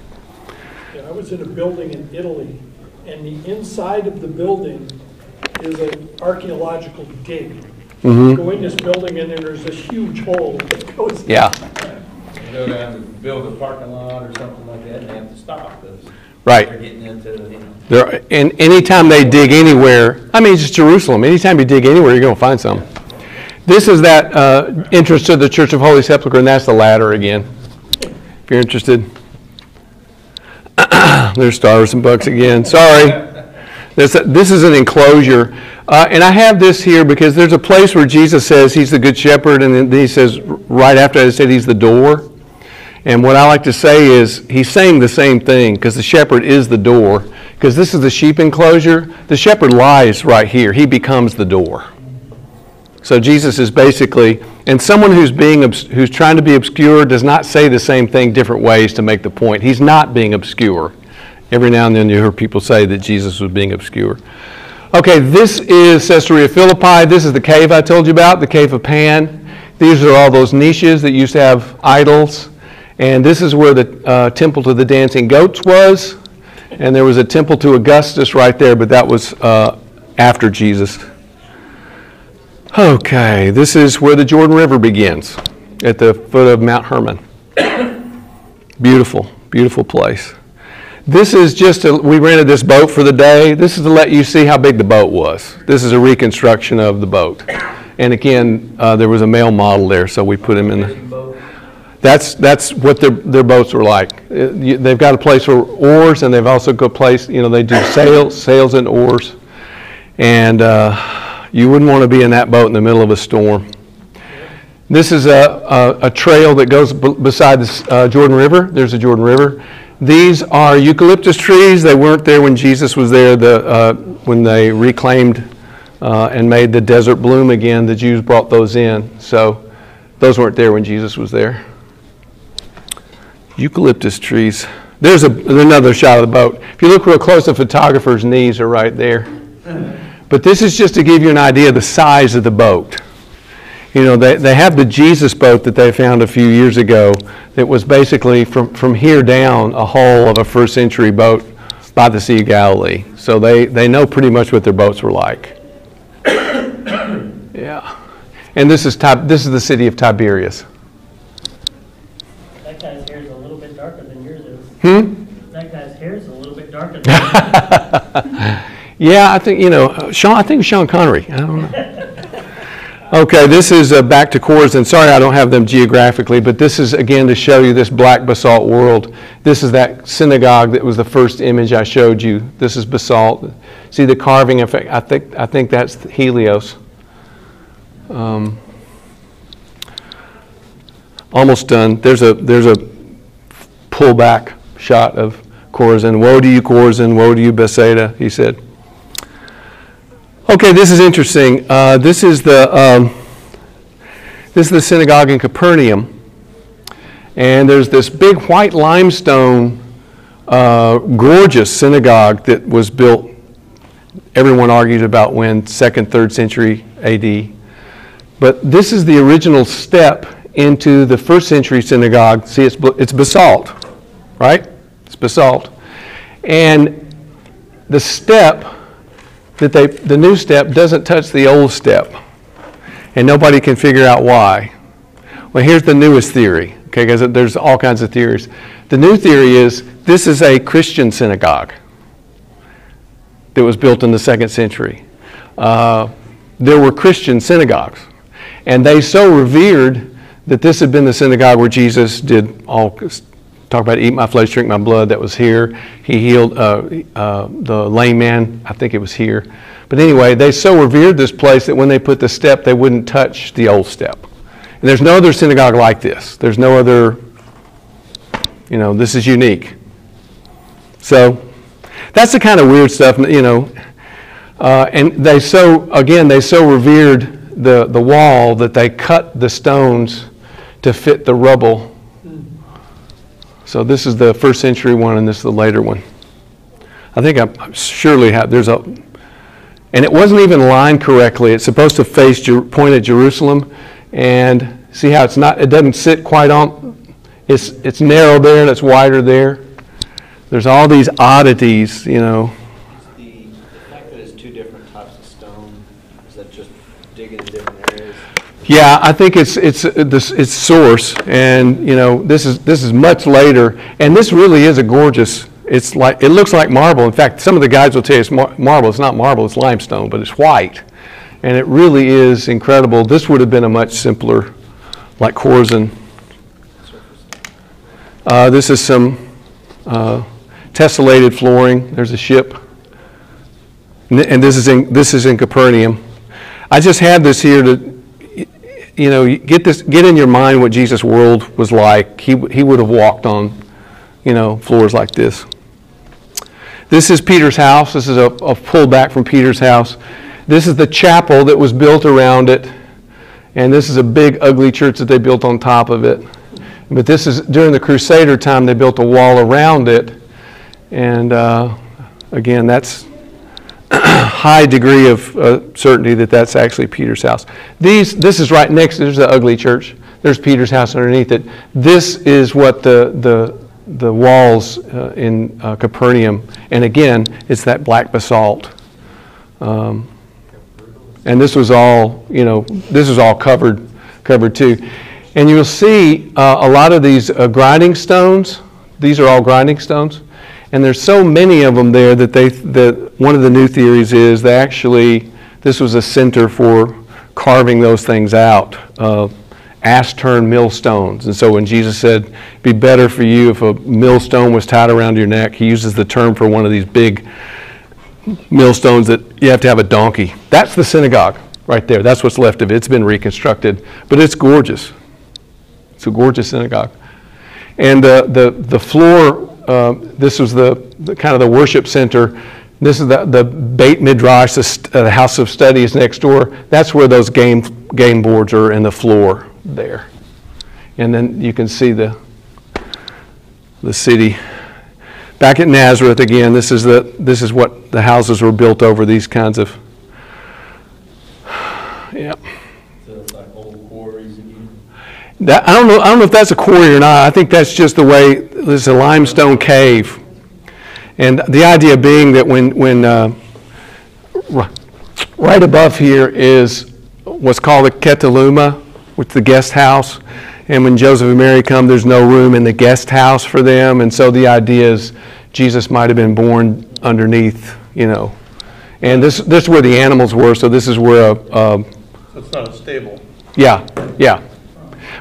Yeah, I was in a building in Italy, and the inside of the building is an archaeological dig. Mhm. Go in this building, and then there's this huge hole that goes. Yeah, You go down to build a parking lot or something like that, and they have to stop, because right. they're getting into, you know. There, and anytime they dig anywhere, I mean, it's just Jerusalem, anytime you dig anywhere, you're gonna find some. This is that, uh, entrance to the Church of Holy Sepulchre, and that's the ladder again, if you're interested. There's stars and bucks again, sorry. This, this is an enclosure. Uh, and I have this here because there's a place where Jesus says he's the good shepherd, and then he says, right after he said he's the door. And what I like to say is he's saying the same thing because the shepherd is the door. Because this is the sheep enclosure. The shepherd lies right here, he becomes the door. So Jesus is basically, and someone who's being who's trying to be obscure does not say the same thing different ways to make the point. He's not being obscure. Every now and then you hear people say that Jesus was being obscure. Okay, this is Caesarea Philippi. This is the cave I told you about, the cave of Pan. These are all those niches that used to have idols. And this is where the uh, temple to the dancing goats was. And there was a temple to Augustus right there, but that was uh, after Jesus. Okay, this is where the Jordan River begins, at the foot of Mount Hermon. beautiful, beautiful place. This is just, a, we rented this boat for the day. This is to let you see how big the boat was. This is a reconstruction of the boat. And again, uh, there was a male model there, so we put him in the. That's, that's what their, their boats were like. Uh, They've got a place for oars, and they've also got a place, you know, they do sails, sails and oars. And uh, you wouldn't want to be in that boat in the middle of a storm. This is a, a, a trail that goes b- beside the uh, Jordan River. There's the Jordan River. These are eucalyptus trees. They weren't there when Jesus was there. The, uh, when they reclaimed uh, and made the desert bloom again, the Jews brought those in. So those weren't there when Jesus was there. Eucalyptus trees. There's a, another shot of the boat. If you look real close, the photographer's knees are right there. But this is just to give you an idea of the size of the boat. You know, they, they have the Jesus boat that they found a few years ago that was basically from, from here down a hull of a first century boat by the Sea of Galilee. So they, they know pretty much what their boats were like. yeah. And this is, this is the city of Tiberias. That guy's hair is a little bit darker than yours is. Hmm? That guy's hair is a little bit darker than yours. Yeah, I think, you know, uh, Sean, I think it's Sean Connery. I don't know. Okay, this is uh, back to Chorazin. Sorry I don't have them geographically, but this is again to show you this black basalt world. This is that synagogue that was the first image I showed you. This is basalt. See the carving effect? I think, I think that's Helios. Um, almost done. There's a, there's a pullback shot of Chorazin. Woe to you, Chorazin. Woe to you, Bethsaida, he said. Okay, this is interesting. Uh, this is the um, this is the synagogue in Capernaum, and there's this big white limestone, uh, gorgeous synagogue that was built. Everyone argues about when second, third century A.D. But this is the original step into the first century synagogue. See, it's it's basalt, right? It's basalt, and the step that they, the new step doesn't touch the old step. And nobody can figure out why. Well, here's the newest theory, okay, because there's all kinds of theories. The new theory is this is a Christian synagogue that was built in the second century. Uh, there were Christian synagogues, and they so revered that this had been the synagogue where Jesus did all talk about eat my flesh, drink my blood. That was here. He healed uh, uh, the lame man. I think it was here. But anyway, they so revered this place that when they put the step, they wouldn't touch the old step. And there's no other synagogue like this. There's no other, you know, this is unique. So that's the kind of weird stuff, you know. Uh, and they so, again, they so revered the, the wall that they cut the stones to fit the rubble so this is the first century one, and this is the later one. I think I surely have. There's a, and it wasn't even lined correctly. It's supposed to face point at Jerusalem, and see how it's not. It doesn't sit quite on. It's it's narrow there and it's wider there. There's all these oddities, you know. The, the fact that it's two different types of stone, is that just digging in different areas? Yeah, I think it's it's uh, this it's source, and you know this is this is much later, and this really is a gorgeous. It's like it looks like marble. In fact, some of the guys will tell you it's mar- marble. It's not marble. It's limestone, but it's white, and it really is incredible. This would have been a much simpler, like Chorazin. Uh, this is some uh, tessellated flooring. There's a ship. And this is in, this is in Capernaum. I just had this here to, you know, get this, get in your mind what Jesus' world was like. He, he would have walked on, you know, floors like this. This is Peter's house. This is a, a pullback from Peter's house. This is the chapel that was built around it. And this is a big, ugly church that they built on top of it. But this is during the Crusader time, they built a wall around it. And uh, again, that's high degree of uh, certainty that that's actually Peter's house. These, this is right next, there's the ugly church. There's Peter's house underneath it. This is what the, the, the walls uh, in uh, Capernaum, and again, it's that black basalt. Um, and this was all, you know, this is all covered, covered too. And you'll see uh, a lot of these uh, grinding stones. These are all grinding stones. And there's so many of them there that they, that one of the new theories is they actually, this was a center for carving those things out. Uh, ass turn millstones. And so when Jesus said, it'd be better for you if a millstone was tied around your neck, he uses the term for one of these big millstones that you have to have a donkey. That's the synagogue right there. That's what's left of it. It's been reconstructed, but it's gorgeous. It's a gorgeous synagogue. And uh, the, the floor, uh, this was the, the kind of the worship center. This is the, the Beit Midrash, the, uh, the house of studies next door. That's where those game, game boards are in the floor there. And then you can see the, the city. Back at Nazareth again, this is, the, this is what the houses were built over, these kinds of. Yeah. So it's like old quarries again. That, I don't know. I don't know if that's a quarry or not. I think that's just the way. There's a limestone cave, and the idea being that when when uh, right above here is what's called the Kataluma, which is the guest house, and when Joseph and Mary come, there's no room in the guest house for them, and so the idea is Jesus might have been born underneath, you know, and this this is where the animals were. So this is where a, a So it's not a stable. yeah, yeah.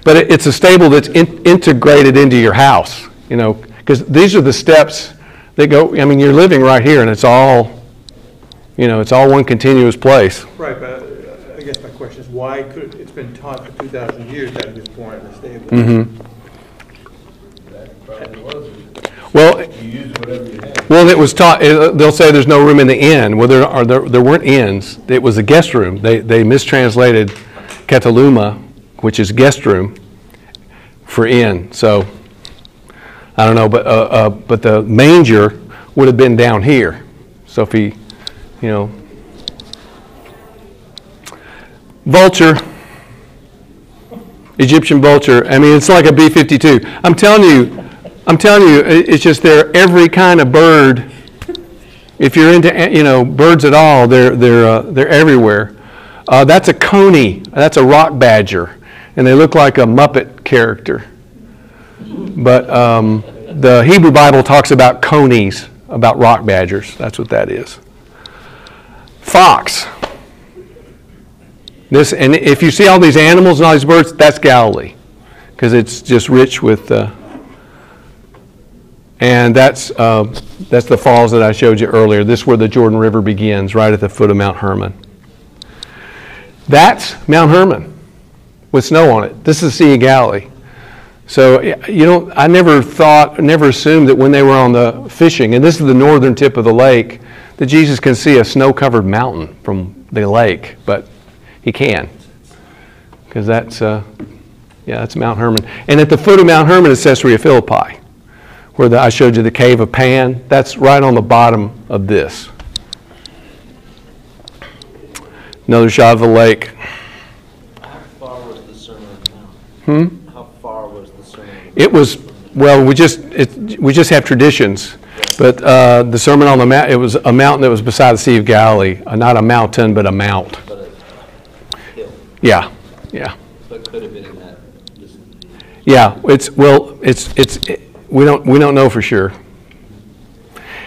But it, it's a stable that's in, integrated into your house, you know, because these are the steps that go. I mean, you're living right here, and it's all, you know, it's all one continuous place. Right, but uh, I guess my question is, why could, it's been taught for 2,000 years that it was born in a stable? Mm-hmm. That probably was it. Well, You use whatever you have. well, it was taught. uh, They'll say there's no room in the inn. Well, there are there, there weren't inns. It was a guest room. They they mistranslated Kataluma, which is guest room, for inn. So I don't know, but uh, uh, but the manger would have been down here. So if he, you know, vulture, Egyptian vulture. I mean, it's like a B-52. I'm telling you, I'm telling you, it's just they're every kind of bird. If you're into, eh, you know, birds at all, they're they're uh, they're everywhere. Uh, that's a coney. That's a rock badger, and they look like a Muppet character. But um, the Hebrew Bible talks about conies, about rock badgers. That's what that is. Fox. This, and if you see all these animals and all these birds, that's Galilee, because it's just rich with. Uh, and that's uh, that's the falls that I showed you earlier. This is where the Jordan River begins, right at the foot of Mount Hermon. That's Mount Hermon, with snow on it. This is the Sea of Galilee. So you know, I never thought, never assumed that when they were on the fishing, and this is the northern tip of the lake, that Jesus can see a snow-covered mountain from the lake, but he can, because that's uh, yeah, that's Mount Hermon. And at the foot of Mount Hermon is Caesarea Philippi, where the, I showed you the cave of Pan. That's right on the bottom of this. Another shot of the lake. How far was the Sermon on the Mount? Hmm? How far was the Sermon on the Mount? It was, well, we just, it, we just have traditions. But uh, the Sermon on the Mount, it was a mountain that was beside the Sea of Galilee. Uh, not a mountain, but a mount. But a hill, Yeah, yeah. so it could have been in that, just, Yeah, it's, well, it's, it's, we don't, we don't know for sure.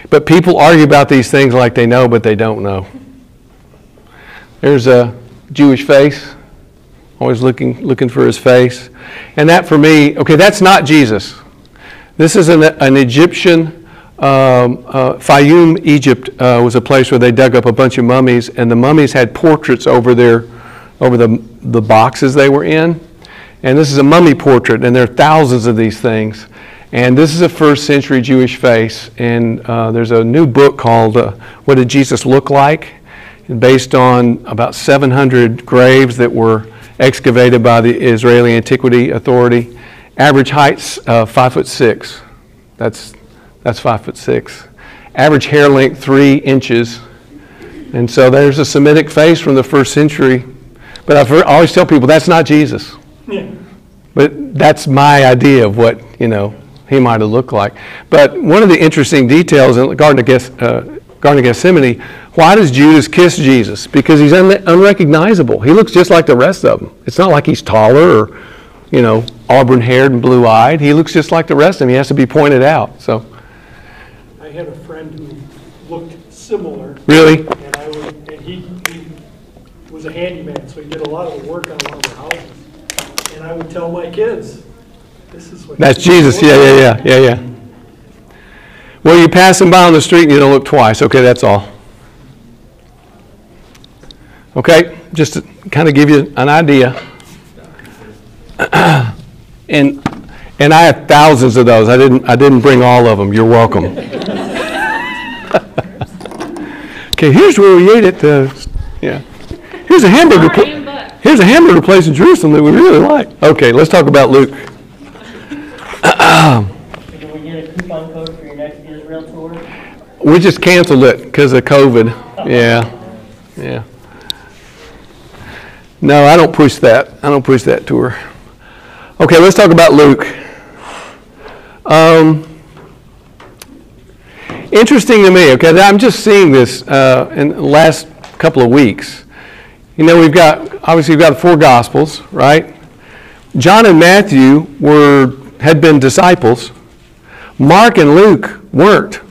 But people argue about these things like they know, but they don't know. There's a Jewish face, always looking, looking for his face. And that for me, okay, that's not Jesus. This is an, an Egyptian um, uh, Fayum, Egypt, uh, was a place where they dug up a bunch of mummies, and the mummies had portraits over their, over the, the boxes they were in. And this is a mummy portrait, and there are thousands of these things. And this is a first century Jewish face. And uh, there's a new book called uh, What Did Jesus Look Like? based on about 700 graves that were excavated by the Israeli Antiquity Authority. Average height's uh, five foot six. That's, that's five foot six. Average hair length, three inches. And so there's a Semitic face from the first century. But I always tell people that's not Jesus. Yeah. But that's my idea of what, you know, he might have looked like. But one of the interesting details in the Garden of, Geth- uh, Garden of Gethsemane, why does Judas kiss Jesus? Because he's un- unrecognizable. He looks just like the rest of them. It's not like he's taller or, you know, auburn haired and blue eyed. He looks just like the rest of them. He has to be pointed out. So, I had a friend who looked similar, really? and I would, and he, he was a handyman, so he did a lot of the work on a lot of the houses. And I would tell my kids, this is what. That's Jesus. Yeah, yeah, yeah, yeah, yeah. Well, you pass them by on the street and you don't look twice. Okay, that's all. Okay, just to kind of give you an idea. and and I have thousands of those. I didn't I didn't bring all of them. You're welcome. okay, here's where we ate at the yeah. Here's a hamburger. Buck. Here's a hamburger place in Jerusalem that we really like. Okay, let's talk about Luke. Can we get a coupon code for your next Israel tour? We just canceled it because of COVID. Yeah, yeah. No, I don't push that. I don't push that tour. Okay, let's talk about Luke. Um, interesting to me. Okay, I'm just seeing this uh, in the last couple of weeks. You know, we've got obviously we've got four Gospels, right? John and Matthew were had been disciples. Mark and Luke weren't.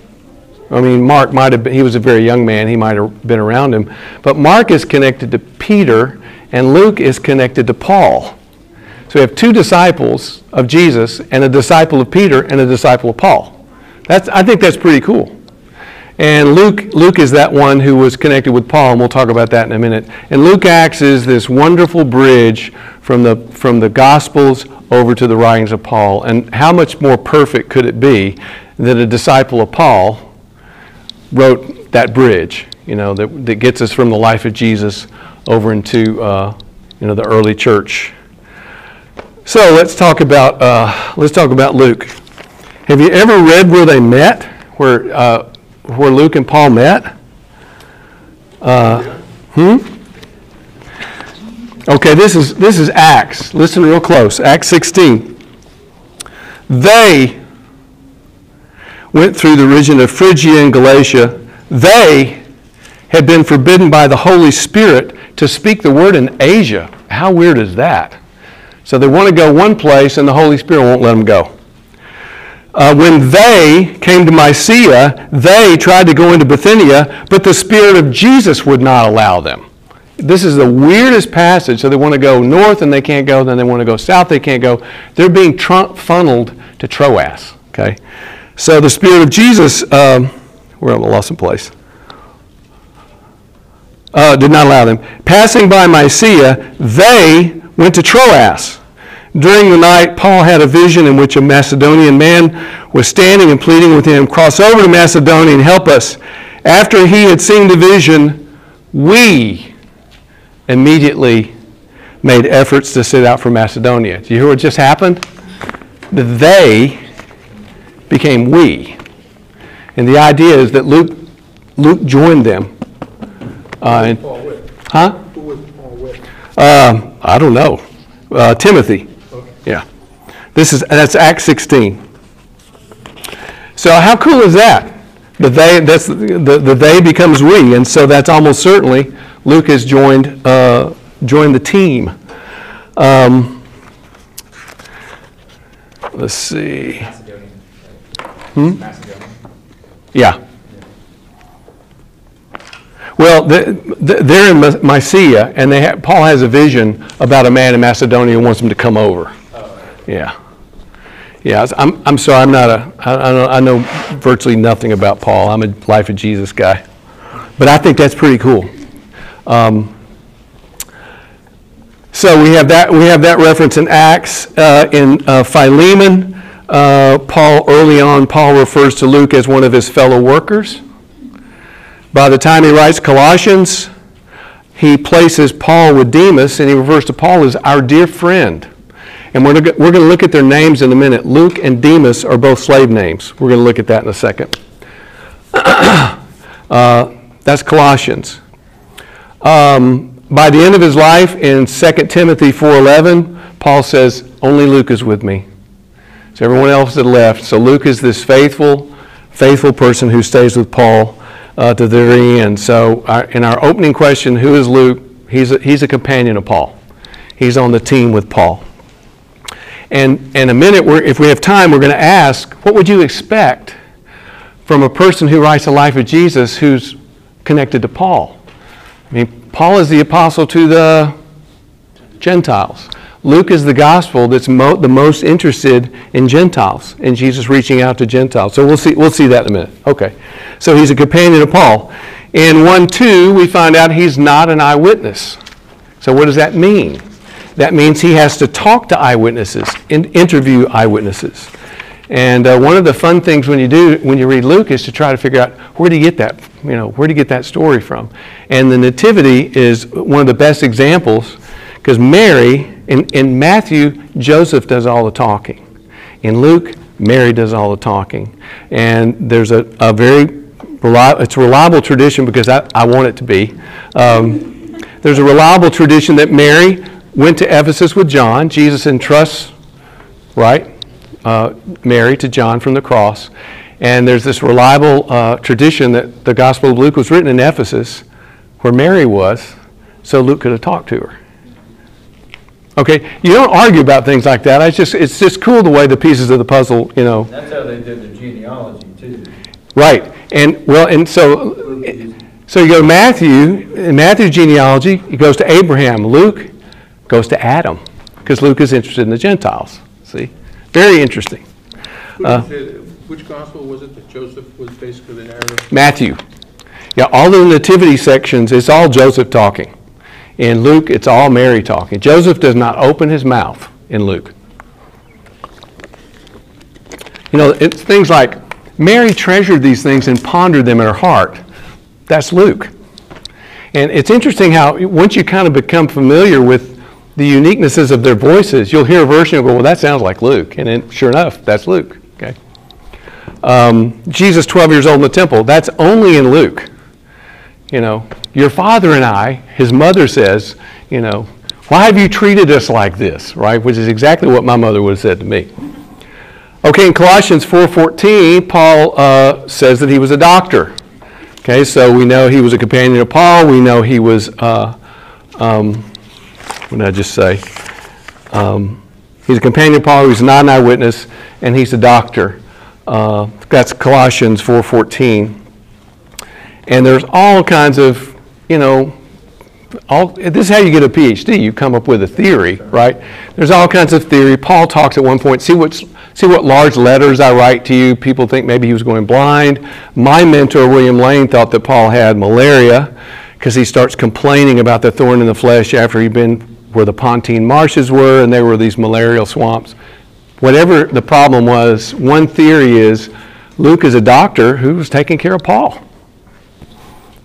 I mean, Mark might have been, he was a very young man, he might have been around him. But Mark is connected to Peter, and Luke is connected to Paul. So we have two disciples of Jesus, and a disciple of Peter, and a disciple of Paul. That's, I think that's pretty cool. And Luke, Luke is that one who was connected with Paul, and we'll talk about that in a minute. And Luke acts as this wonderful bridge from the, from the Gospels over to the writings of Paul. And how much more perfect could it be that a disciple of Paul wrote that bridge, you know, that, that gets us from the life of Jesus over into, uh, you know, the early church. So let's talk about, uh, let's talk about Luke. Have you ever read where they met, where, uh, where Luke and Paul met? Uh, hmm? Okay, this is, this is Acts. Listen real close. Acts 16. They went through the region of Phrygia and Galatia. They had been forbidden by the Holy Spirit to speak the word in Asia. How weird is that? So they want to go one place and the Holy Spirit won't let them go. Uh, when they came to Mysia, they tried to go into Bithynia, but the Spirit of Jesus would not allow them. This is the weirdest passage. So they want to go north and they can't go, then they want to go south, they can't go. They're being funneled to Troas. Okay? So the Spirit of Jesus, um, we're on the lost in place, uh, did not allow them. Passing by Mysia, they went to Troas. During the night, Paul had a vision in which a Macedonian man was standing and pleading with him, Cross over to Macedonia and help us. After he had seen the vision, we immediately made efforts to set out for Macedonia. Do you hear what just happened? They became we. And the idea is that Luke, Luke joined them. Uh, and- huh? who was Paul with? Um, I don't know. Uh, Timothy. Yeah. This is that's Acts 16. So how cool is that? The they that's the, the they becomes we, and so that's almost certainly Luke has joined uh, joined the team. Um, let's see. Hmm? Yeah. Well, the- the- they're in My- Mysia, and they ha- Paul has a vision about a man in Macedonia who wants him to come over. Yeah. Yeah, I'm, I'm sorry, I'm not a, I, I know- I know virtually nothing about Paul. I'm a Life of Jesus guy. But I think that's pretty cool. Um, So we have that, we have that reference in Acts. Uh, In uh, Philemon, uh, Paul, early on, Paul refers to Luke as one of his fellow workers. By the time he writes Colossians, he places Paul with Demas, and he refers to Paul as our dear friend. And we're going we're going to look at their names in a minute. Luke and Demas are both slave names. We're going to look at that in a second. Uh, That's Colossians. Um, By the end of his life, in 2 Timothy 4.11, Paul says, only Luke is with me. So everyone else had left. So Luke is this faithful, faithful person who stays with Paul uh, to the very end. So our, in our opening question, who is Luke? He's a, he's a companion of Paul. He's on the team with Paul. And in a minute, if we have time, we're going to ask, what would you expect from a person who writes a life of Jesus who's connected to Paul? I mean, Paul is the apostle to the Gentiles. Luke is the gospel that's mo- the most interested in Gentiles, and Jesus reaching out to Gentiles. So we'll see, we'll see that in a minute. Okay. So he's a companion of Paul. In 1 2, we find out he's not an eyewitness. So what does that mean? That means he has to talk to eyewitnesses, in, interview eyewitnesses. And uh, one of the fun things when you do when you read Luke is to try to figure out where he get that you know where he get that story from. And the Nativity is one of the best examples because Mary in, in Matthew Joseph does all the talking. In Luke Mary does all the talking. And there's a, a very it's a reliable tradition because I, I want it to be. Um, there's a reliable tradition that Mary went to Ephesus with John. Jesus entrusts, right, uh, Mary to John from the cross. And there's this reliable uh, tradition that the Gospel of Luke was written in Ephesus, where Mary was, so Luke could have talked to her. Okay, you don't argue about things like that. It's just it's just cool the way the pieces of the puzzle, you know. That's how they did the genealogy too. Right, and well, and so so you go to Matthew. In Matthew's genealogy, he goes to Abraham. Luke goes to Adam because Luke is interested in the Gentiles. See, very interesting. Which, Uh, which gospel was it that Joseph was basically the narrative? Matthew. Yeah, all the nativity sections, it's all Joseph talking. In Luke, it's all Mary talking. Joseph does not open his mouth in Luke. You know, it's things like Mary treasured these things and pondered them in her heart. That's Luke. And it's interesting how once you kind of become familiar with the uniquenesses of their voices, you'll hear a version and go, well, that sounds like Luke. And then sure enough, that's Luke. Okay. Um, Jesus, 12 years old in the temple, that's only in Luke. You know, your father and I, his mother says, you know, why have you treated us like this, right? Which is exactly what my mother would have said to me. Okay, in Colossians 4.14, Paul uh, says that he was a doctor. Okay, so we know he was a companion of Paul. We know he was, uh, um, what did I just say? Um, he's a companion of Paul. He's not an eyewitness, and he's a doctor. Uh, that's Colossians 4.14. And there's all kinds of, you know, all, this is how you get a PhD. You come up with a theory, right? There's all kinds of theory. Paul talks at one point, see what, see what large letters I write to you. People think maybe he was going blind. My mentor, William Lane, thought that Paul had malaria because he starts complaining about the thorn in the flesh after he'd been where the Pontine marshes were and there were these malarial swamps. Whatever the problem was, one theory is Luke is a doctor who was taking care of Paul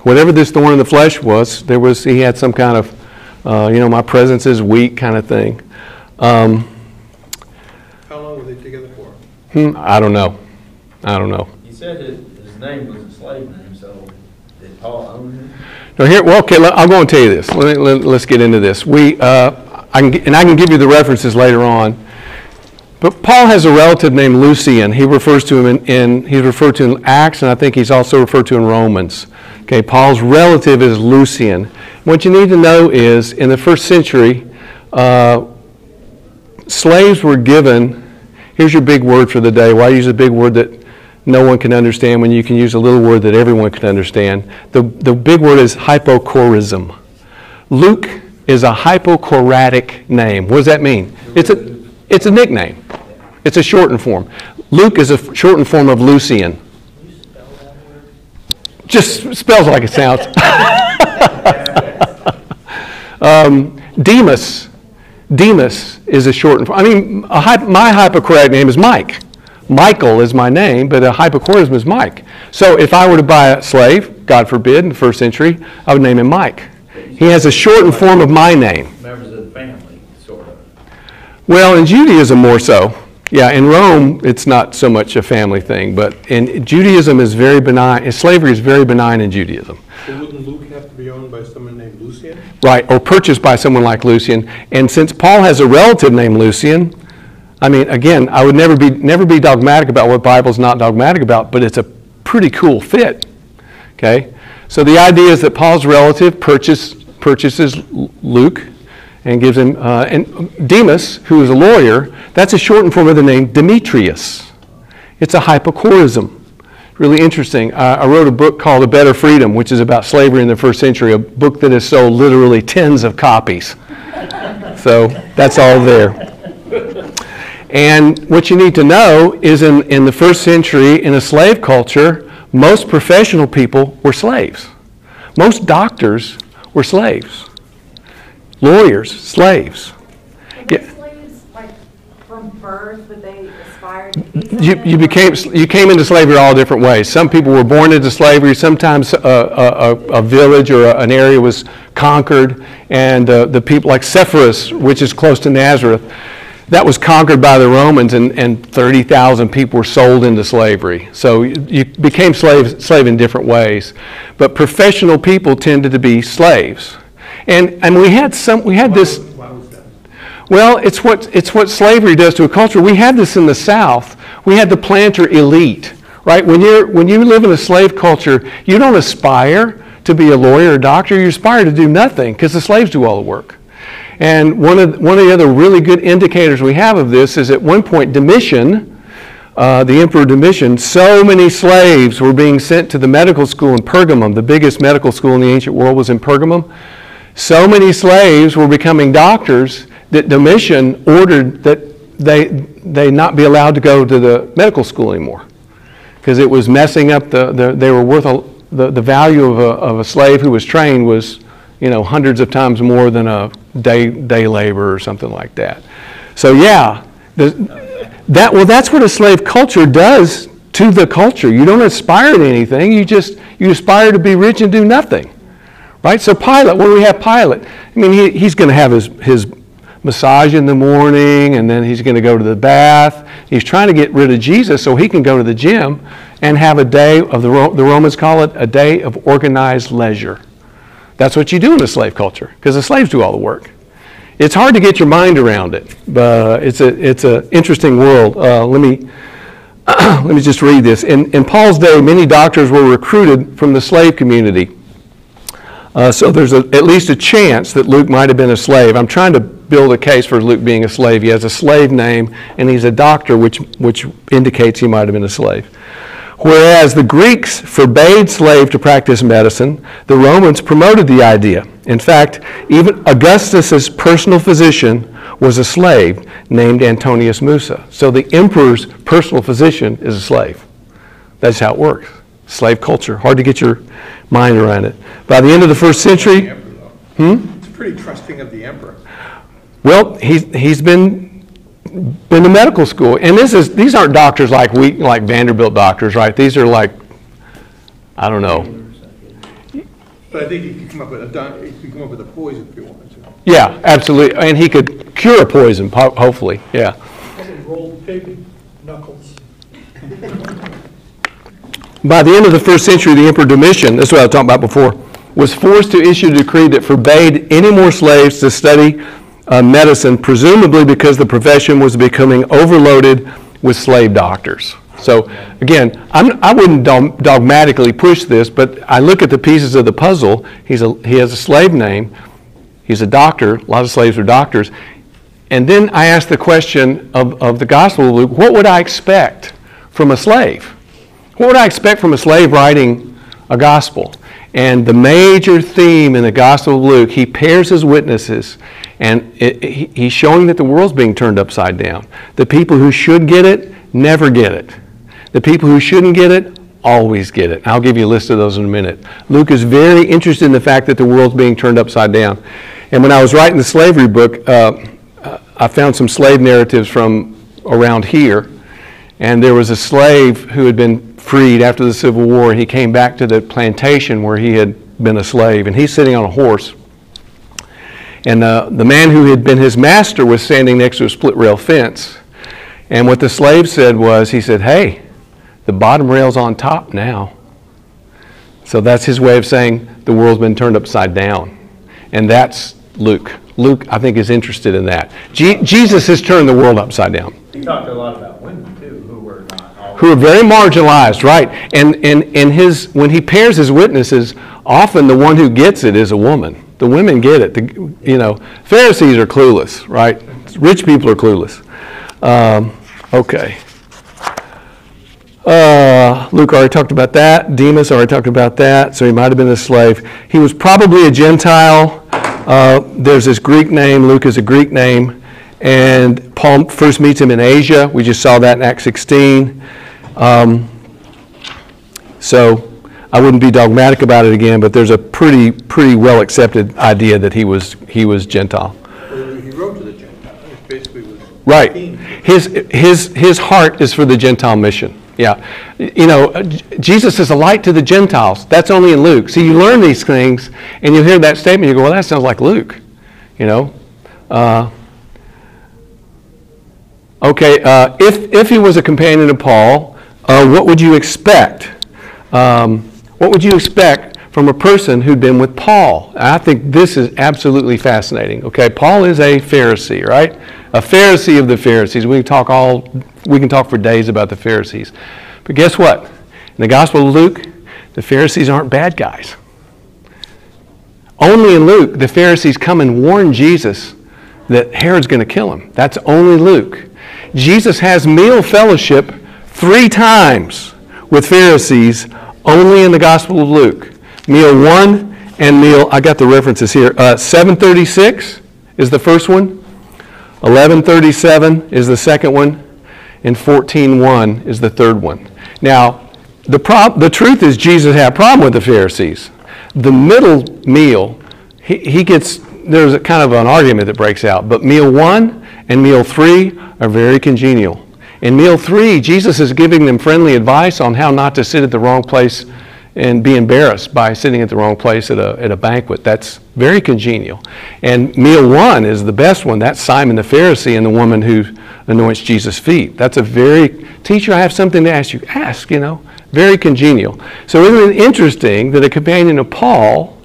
whatever this thorn in the flesh was, there was he had some kind of, uh, you know, my presence is weak kind of thing. Um, How long were they together for? hmm, I don't know. I don't know. He said his, his name was a slave name, so did Paul own him? No, here. Well, okay. Let, I'll go and tell you this. Let, me- let, us get into this. We, uh, I can, and I can give you the references later on. But Paul has a relative named Lucius. He refers to him in, in he's referred to in Acts, and I think he's also referred to in Romans. Okay, Paul's relative is Lucius. What you need to know is, in the first century, uh, slaves were given. Here's your big word for the day. Why use a big word that no one can understand when you can use a little word that everyone can understand? The, the big word is hypocorism. Luke is a hypocoristic name. What does that mean? It's a, it's a nickname. It's a shortened form. Luke is a shortened form of Lucius. Just spells like it sounds. um, Demas. Demas is a shortened form. I mean, a hy- my hypocoristic name is Mike. Michael is my name, but a hypocorism is Mike. So if I were to buy a slave, God forbid, in the first century, I would name him Mike. He has a shortened form of my name. Members of the family, sort of. Well, in Judaism more so. Yeah, in Rome, it's not so much a family thing, but in Judaism is very benign. Slavery is very benign in Judaism. So wouldn't Luke have to be owned by someone named Lucius? Right, or purchased by someone like Lucius. And since Paul has a relative named Lucius, I mean, again, I would never be, never be dogmatic about what the Bible's not dogmatic about, but it's a pretty cool fit. Okay? So the idea is that Paul's relative purchase, purchases Luke and gives him, uh, and Demas, who is a lawyer, that's a shortened form of the name Demetrius. It's a hypocorism. Really interesting. Uh, I wrote a book called A Better Freedom, which is about slavery in the first century, a book that has sold literally tens of copies. so that's all there. And what you need to know is in, in the first century, in a slave culture, most professional people were slaves. Most doctors were slaves. Lawyers, slaves. Yeah. slaves, like, from birth, would they aspire to be? You, you became you came into slavery all different ways. Some people were born into slavery. Sometimes a, a, a, a village or a- an area was conquered, and uh, the people like Sepphoris, which is close to Nazareth, that was conquered by the Romans, and, and 30,000 people were sold into slavery. So you, you became slaves slave in different ways, but professional people tended to be slaves, and and we had some we had this. Well, it's what, it's what slavery does to a culture. We had this in the South. We had the planter elite, right? When, you're, when you live in a slave culture, you don't aspire to be a lawyer or doctor. You aspire to do nothing because the slaves do all the work. And one of, one of the other really good indicators we have of this is at one point, Domitian, uh, the Emperor Domitian, so many slaves were being sent to the medical school in Pergamum. The biggest medical school in the ancient world was in Pergamum. So many slaves were becoming doctors that Domitian ordered that they, they not be allowed to go to the medical school anymore. Because it was messing up the, the they were worth a, the, the value of a, of a slave who was trained was you know hundreds of times more than a day day labor or something like that. So yeah the, that well that's what a slave culture does to the culture. You don't aspire to anything. You just you aspire to be rich and do nothing right? So pilate what do we have pilate? I mean he, he's going to have his, his massage in the morning and then he's going to go to the bath. He's trying to get rid of jesus so he can go to the gym and have a day of the, the romans call it a day of organized leisure. That's what you do in a slave culture because the slaves do all the work. It's hard to get your mind around it but it's a it's an interesting world. Uh, let me let me just read this. In, in paul's day many doctors were recruited from the slave community uh, so there's a, at least a chance that Luke might have been a slave. I'm trying to build a case for Luke being a slave. He has a slave name, and he's a doctor, which, which indicates he might have been a slave. Whereas the Greeks forbade slaves to practice medicine, the Romans promoted the idea. In fact, even Augustus's personal physician was a slave named Antonius Musa. So the emperor's personal physician is a slave. That's how it works. Slave culture. Hard to get your mind around it. By the end of the first century, Hmm? It's pretty trusting of the emperor. well, he's, he's been, been to medical school. And this is, these aren't doctors like we, like Vanderbilt doctors, right? These are like, I don't know. But I think he could come up with a, he could come up with a poison if he wanted to. Yeah, absolutely. And he could cure a poison, hopefully, yeah. Probably rolled pig knuckles. By the end of the first century, the Emperor Domitian, this is what I was talking about before, was forced to issue a decree that forbade any more slaves to study uh, medicine, presumably because the profession was becoming overloaded with slave doctors. So again, I'm, I wouldn't dogmatically push this, but I look at the pieces of the puzzle. He's a, he has a slave name. He's a doctor. A lot of slaves are doctors. And then I ask the question of, of the Gospel of Luke, what would I expect from a slave? What would I expect from a slave writing a gospel? And the major theme in the Gospel of Luke, he pairs his witnesses And it, he, he's showing that the world's being turned upside down. The people who should get it never get it. The people who shouldn't get it always get it. I'll give you a list of those in a minute. Luke is very interested in the fact that the world's being turned upside down. And when I was writing the slavery book, uh, I found some slave narratives from around here. And there was a slave who had been freed after the Civil War. He came back to the plantation where he had been a slave, and he's sitting on a horse. And uh, the man who had been his master was standing next to a split rail fence. And what the slave said was, he said, Hey, the bottom rail's on top now. So that's his way of saying the world's been turned upside down. And that's Luke. Luke, I think, is interested in that. Je- Jesus has turned the world upside down. He talked a lot about women too, who were not always. Who are very marginalized, right? And, and, and his, when he pairs his witnesses, often the one who gets it is a woman. The women get it. The, you know, Pharisees are clueless, right? Rich people are clueless. Um, okay. Uh, Luke already talked about that. Demas already talked about that. So he might have been a slave. He was probably a Gentile. Uh, there's this Greek name. Luke is a Greek name. And Paul first meets him in Asia. We just saw that in Acts 16. Um, so I wouldn't be dogmatic about it again, but there's a pretty, pretty well accepted idea that he was, he was Gentile. Well, He wrote to the Gentiles, basically was. Right. His, his, his heart is for the Gentile mission. Yeah. You know, uh, Jesus is a light to the Gentiles. That's only in Luke. So you learn these things and you hear that statement, you go, well, that sounds like Luke. You know? Uh, okay, uh, if, if he was a companion of Paul, uh, what would you expect? Um, what would you expect from a person who'd been with Paul? I think this is absolutely fascinating. Okay, Paul is a Pharisee, right? A Pharisee of the Pharisees. We can talk all we can talk for days about the Pharisees. But guess what? In the Gospel of Luke, the Pharisees aren't bad guys. Only in Luke, the Pharisees come and warn Jesus that Herod's going to kill him. That's only Luke. Jesus has meal fellowship three times with Pharisees only in the Gospel of Luke. Meal 1 and meal, I got the references here. Uh, 736 is the first one. 1137 is the second one. And 14.1 is the third one. Now, the, prob- the truth is Jesus had a problem with the Pharisees. The middle meal, he, he gets, there's kind of an argument that breaks out, but meal one and meal three are very congenial. In meal three, Jesus is giving them friendly advice on how not to sit at the wrong place and be embarrassed by sitting at the wrong place at a, at a banquet. That's very congenial. And meal one is the best one. That's Simon the Pharisee and the woman who anoints Jesus' feet. That's a very, teacher, I have something to ask you. Ask, you know. Very congenial. So isn't it interesting that a companion of Paul,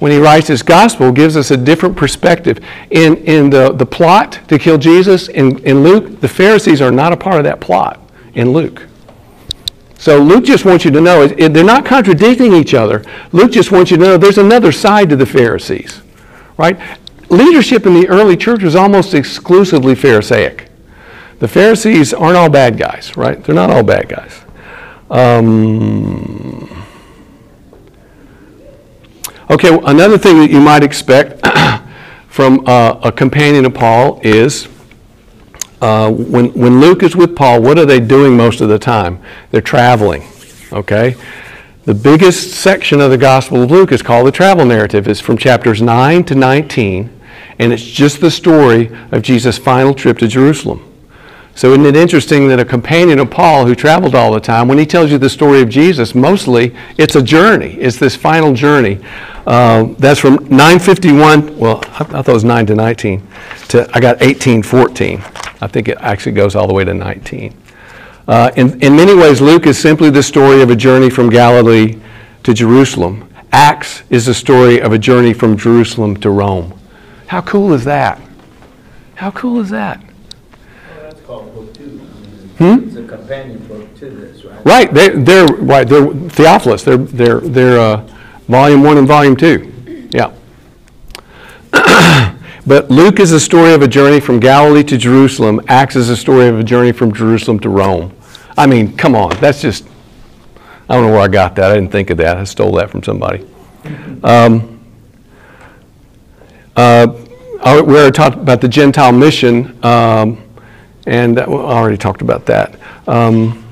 when he writes his gospel, gives us a different perspective. In, in the, the plot to kill Jesus in, in Luke, the Pharisees are not a part of that plot in Luke. So Luke just wants you to know, they're not contradicting each other. Luke just wants you to know there's another side to the Pharisees, right? Leadership in the early church was almost exclusively Pharisaic. The Pharisees aren't all bad guys, right? They're not all bad guys. Um, okay, another thing that you might expect from uh, a companion of Paul is uh, when, when Luke is with Paul, what are they doing most of the time? They're traveling, okay? The biggest section of the Gospel of Luke is called the travel narrative. It's from chapters 9 to 19, and it's just the story of Jesus' final trip to Jerusalem. So isn't it interesting that a companion of Paul who traveled all the time, when he tells you the story of Jesus, mostly it's a journey. It's this final journey. Uh, that's from 951, well, I, I thought it was 9 to 19, to, I got 1814. I think it actually goes all the way to 19. Uh, in, in many ways, Luke is simply the story of a journey from Galilee to Jerusalem. Acts is the story of a journey from Jerusalem to Rome. How cool is that? How cool is that? Well, That's called book two. Hmm? It's a companion book to this, right? Right, they, they're right. They're Theophilus. They're they're they're uh, volume one and volume two. Yeah. but Luke is a story of a journey from Galilee to Jerusalem. Acts is a story of a journey from Jerusalem to Rome. I mean, come on, that's just. I don't know where I got that. I didn't think of that. I stole that from somebody. Um, uh, we already talked about the Gentile mission, um, and that- I already talked about that. Um,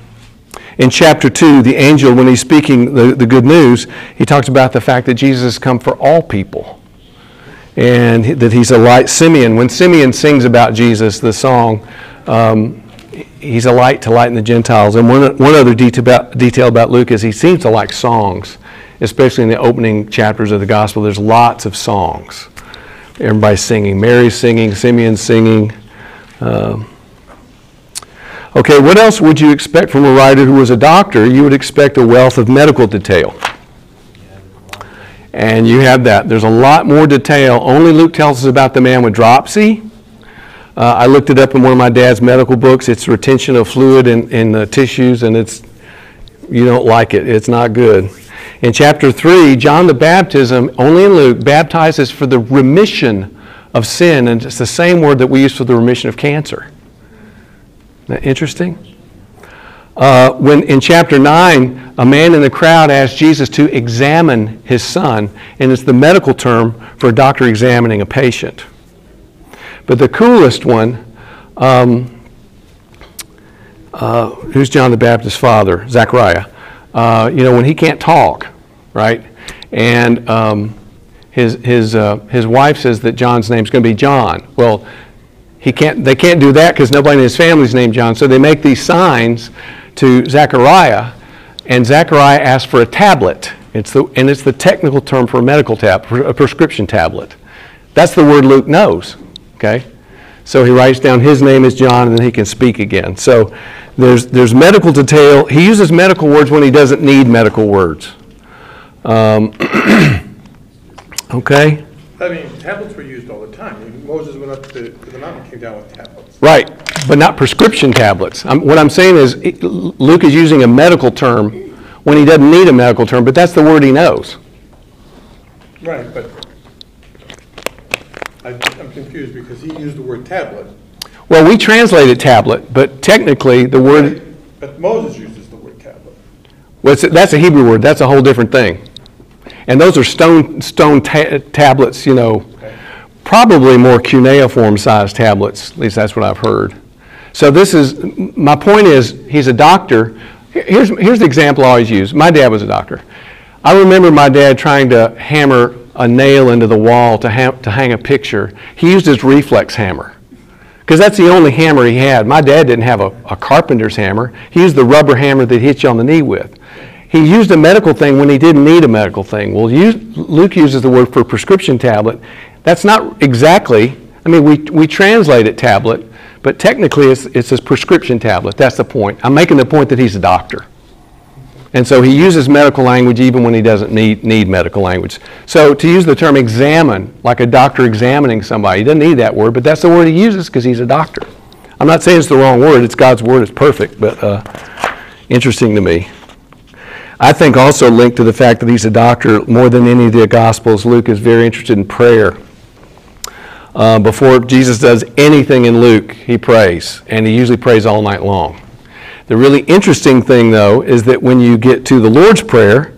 In chapter 2, the angel, when he's speaking the, the good news, he talks about the fact that Jesus has come for all people and that he's a light. Simeon, when Simeon sings about Jesus, the song, um, he's a light to lighten the Gentiles. And one, one other detail about, detail about Luke is he seems to like songs, especially in the opening chapters of the gospel. There's lots of songs. Everybody's singing. Mary's singing, Simeon's singing. Um, okay, what else would you expect from a writer who was a doctor? You would expect a wealth of medical detail. And you have that. There's a lot more detail. Only Luke tells us about the man with dropsy. Uh, I looked it up in one of my dad's medical books. It's retention of fluid in, in the tissues, and it's you don't like it. It's not good. In chapter 3, John the Baptism, only in Luke, baptizes for the remission of sin, and it's the same word that we use for the remission of cancer. Interesting? Uh, when in chapter 9, a man in the crowd asked Jesus to examine his son, and it's the medical term for a doctor examining a patient. But the coolest one, um, uh, who's John the Baptist's father? Zechariah. Uh, you know, when he can't talk, right? And um, his, his, uh, his wife says that John's name's going to be John. Well, he can't, they can't do that because nobody in his family's named John. So they make these signs to Zechariah, and Zechariah asks for a tablet. It's the, and it's the technical term for a medical tab, a prescription tablet. That's the word Luke knows. Okay? So he writes down his name is John, and then he can speak again. So there's, there's medical detail. He uses medical words when he doesn't need medical words. Um, okay? I mean, tablets were used all the Moses went up to, to the mountain, and came down with tablets. Right, but not prescription tablets. I'm, what I'm saying is it- Luke is using a medical term when he doesn't need a medical term, but that's the word he knows. Right, but I, I'm confused because he used the word tablet, Well, we translated tablet, but technically the word, but Moses uses the word tablet. well, it's- that's a Hebrew word, that's a whole different thing. And those are stone, stone ta- tablets, you know, probably more cuneiform sized tablets, at least that's what I've heard. So this is, my point is, he's a doctor. Here's, here's the example I always use. My dad was a doctor. I remember my dad trying to hammer a nail into the wall to, ha- to hang a picture. He used his reflex hammer because that's the only hammer he had. My dad didn't have a, a carpenter's hammer. He used the rubber hammer that hits you on the knee with. He used a medical thing when he didn't need a medical thing. Well, use, Luke uses the word for prescription tablet. That's not exactly, I mean, we, we translate it tablet, but technically it's, it's a prescription tablet. That's the point. I'm making the point that he's a doctor. And so he uses medical language even when he doesn't need, need medical language. So to use the term examine, like a doctor examining somebody, he doesn't need that word, but that's the word he uses because he's a doctor. I'm not saying it's the wrong word, it's God's word, it's perfect, but uh, interesting to me. I think also linked to the fact that he's a doctor, more than any of the Gospels, Luke is very interested in prayer. Uh, before Jesus does anything in Luke, he prays, and he usually prays all night long. The really interesting thing, though, is that when you get to the Lord's Prayer,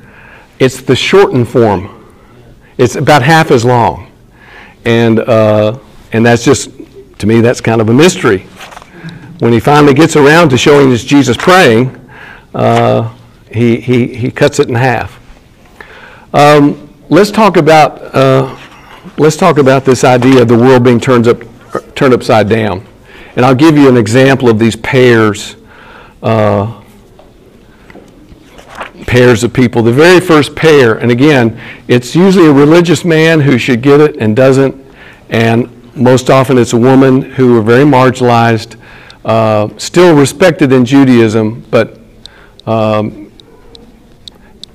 it's the shortened form. It's about half as long. And, uh, and that's just, to me, that's kind of a mystery. When he finally gets around to showing us Jesus praying, uh, he, he, he cuts it in half. Um, let's talk about uh, let's talk about this idea of the world being turned up turned upside down, and I'll give you an example of these pairs. Uh, pairs of people. The very first pair, and again, it's usually a religious man who should get it and doesn't, and most often it's a woman who are very marginalized, uh, still respected in Judaism, but um,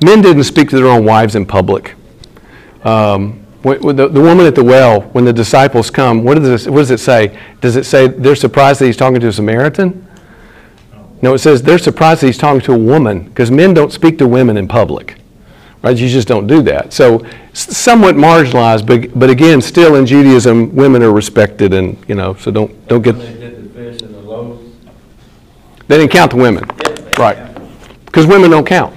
men didn't speak to their own wives in public. Um, the, the woman at the well, when the disciples come, what does, it, what does it say? Does it say they're surprised that he's talking to a Samaritan? No, it says they're surprised that he's talking to a woman because men don't speak to women in public. Right? You just don't do that. So somewhat marginalized, but, but again, still in Judaism, women are respected and, you know, so don't, don't get, they did the fish and the loaves. they didn't count the women. Right. Because women don't count.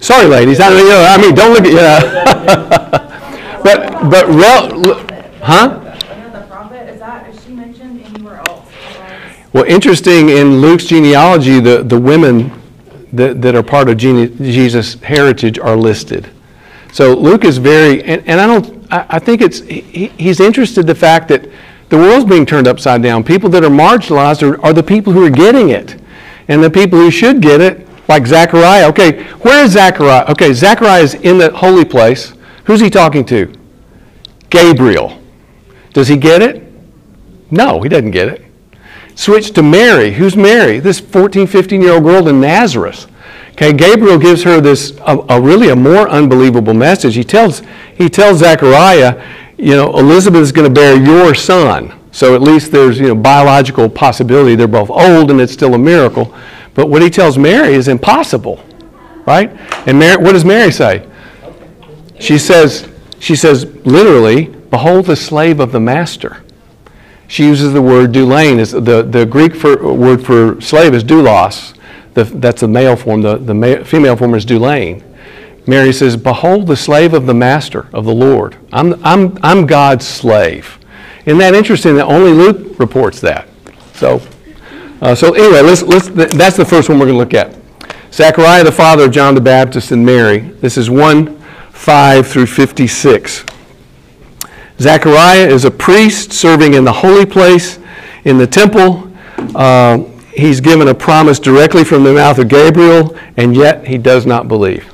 Sorry, ladies. I I mean, don't look at, yeah. but, but Huh? Well, interesting, in Luke's genealogy, the, the women that, that are part of gene, Jesus' heritage are listed. So Luke is very, and, and I don't, I, I think it's, he, he's interested the fact that the world's being turned upside down. People that are marginalized are, are the people who are getting it. And the people who should get it, like Zechariah. Okay, where is Zechariah? Okay, Zechariah is in the holy place. Who's he talking to? Gabriel. Does he get it? No, he doesn't get it. Switch to Mary. Who's Mary? This 14, 15 year old girl in Nazareth. Okay, Gabriel gives her this, a, a really a more unbelievable message. He tells, he tells Zechariah, you know, Elizabeth is going to bear your son. So at least there's, you know, biological possibility. They're both old and it's still a miracle. But what he tells Mary is impossible, right? And Mary, what does Mary say? She says, she says literally, behold the slave of the master. She uses the word doulain. Is the, the Greek for, word for slave is doulos. The, that's the male form. The, the ma- female form is doulain. Mary says, Behold the slave of the master, of the Lord. I'm, I'm, I'm God's slave. Isn't that interesting that only Luke reports that? So, uh, so anyway, let's, let's, that's the first one we're going to look at. Zechariah, the father of John the Baptist and Mary. This is 1 5 through 56. Zechariah is a priest serving in the holy place in the temple. Uh, he's given a promise directly from the mouth of Gabriel, and yet he does not believe.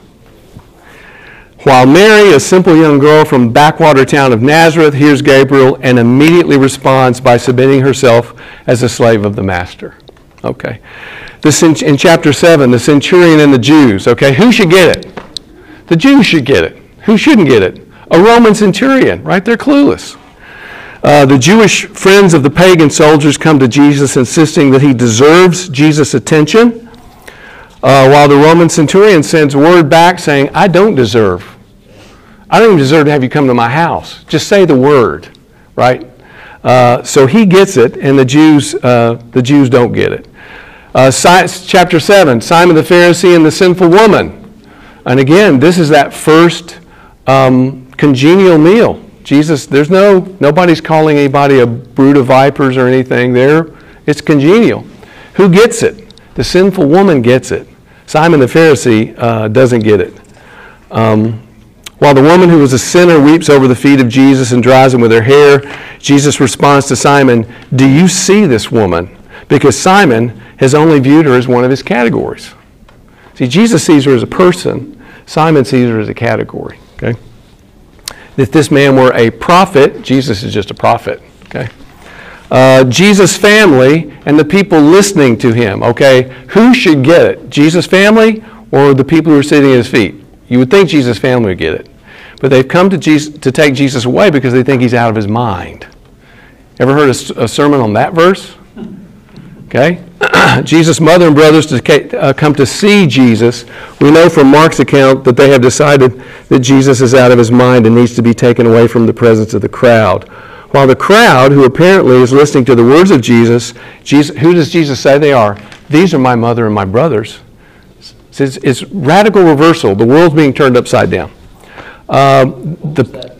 While Mary, a simple young girl from backwater town of Nazareth, hears Gabriel and immediately responds by submitting herself as a slave of the master. Okay. This in, in chapter 7, the centurion and the Jews. Okay, who should get it? The Jews should get it. Who shouldn't get it? A Roman centurion, right? They're clueless. Uh, the Jewish friends of the pagan soldiers come to Jesus insisting that he deserves Jesus' attention, uh, while the Roman centurion sends word back saying, I don't deserve. I don't even deserve to have you come to my house. Just say the word, right? Uh, so he gets it, and the Jews, uh, the Jews don't get it. Uh, chapter 7, Simon the Pharisee and the sinful woman. And again, this is that first um, congenial meal. Jesus, there's no, nobody's calling anybody a brood of vipers or anything there. It's congenial. Who gets it? The sinful woman gets it. Simon the Pharisee uh, doesn't get it. Um, while the woman who was a sinner weeps over the feet of Jesus and dries them with her hair, Jesus responds to Simon, Do you see this woman? Because Simon has only viewed her as one of his categories. See, Jesus sees her as a person, Simon sees her as a category. Okay? If this man were a prophet, Jesus is just a prophet. Okay? Uh, Jesus' family and the people listening to him. Okay? Who should get it? Jesus' family or the people who are sitting at his feet? You would think Jesus' family would get it. But they've come to, Jesus, to take Jesus away because they think he's out of his mind. Ever heard a sermon on that verse? Okay? Jesus' mother and brothers to uh, come to see Jesus. We know from Mark's account that they have decided that Jesus is out of his mind and needs to be taken away from the presence of the crowd. While the crowd, who apparently is listening to the words of Jesus, Jesus who does Jesus say they are? These are my mother and my brothers. It's, it's radical reversal. The world's being turned upside down. Um, the,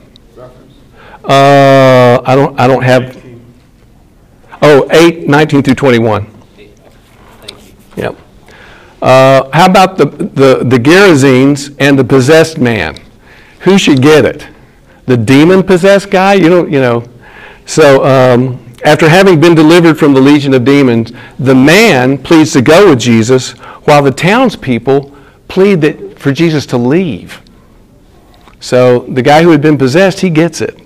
uh, I don't, I don't have, oh, 8, 19 through 21. Thank. Yep. Uh, how about the, the, the Gerasenes and the possessed man? Who should get it? The demon possessed guy? You don't, you know. So, um, after having been delivered from the legion of demons, the man pleads to go with Jesus, while the townspeople plead that, for Jesus to leave. So, the guy who had been possessed, he gets it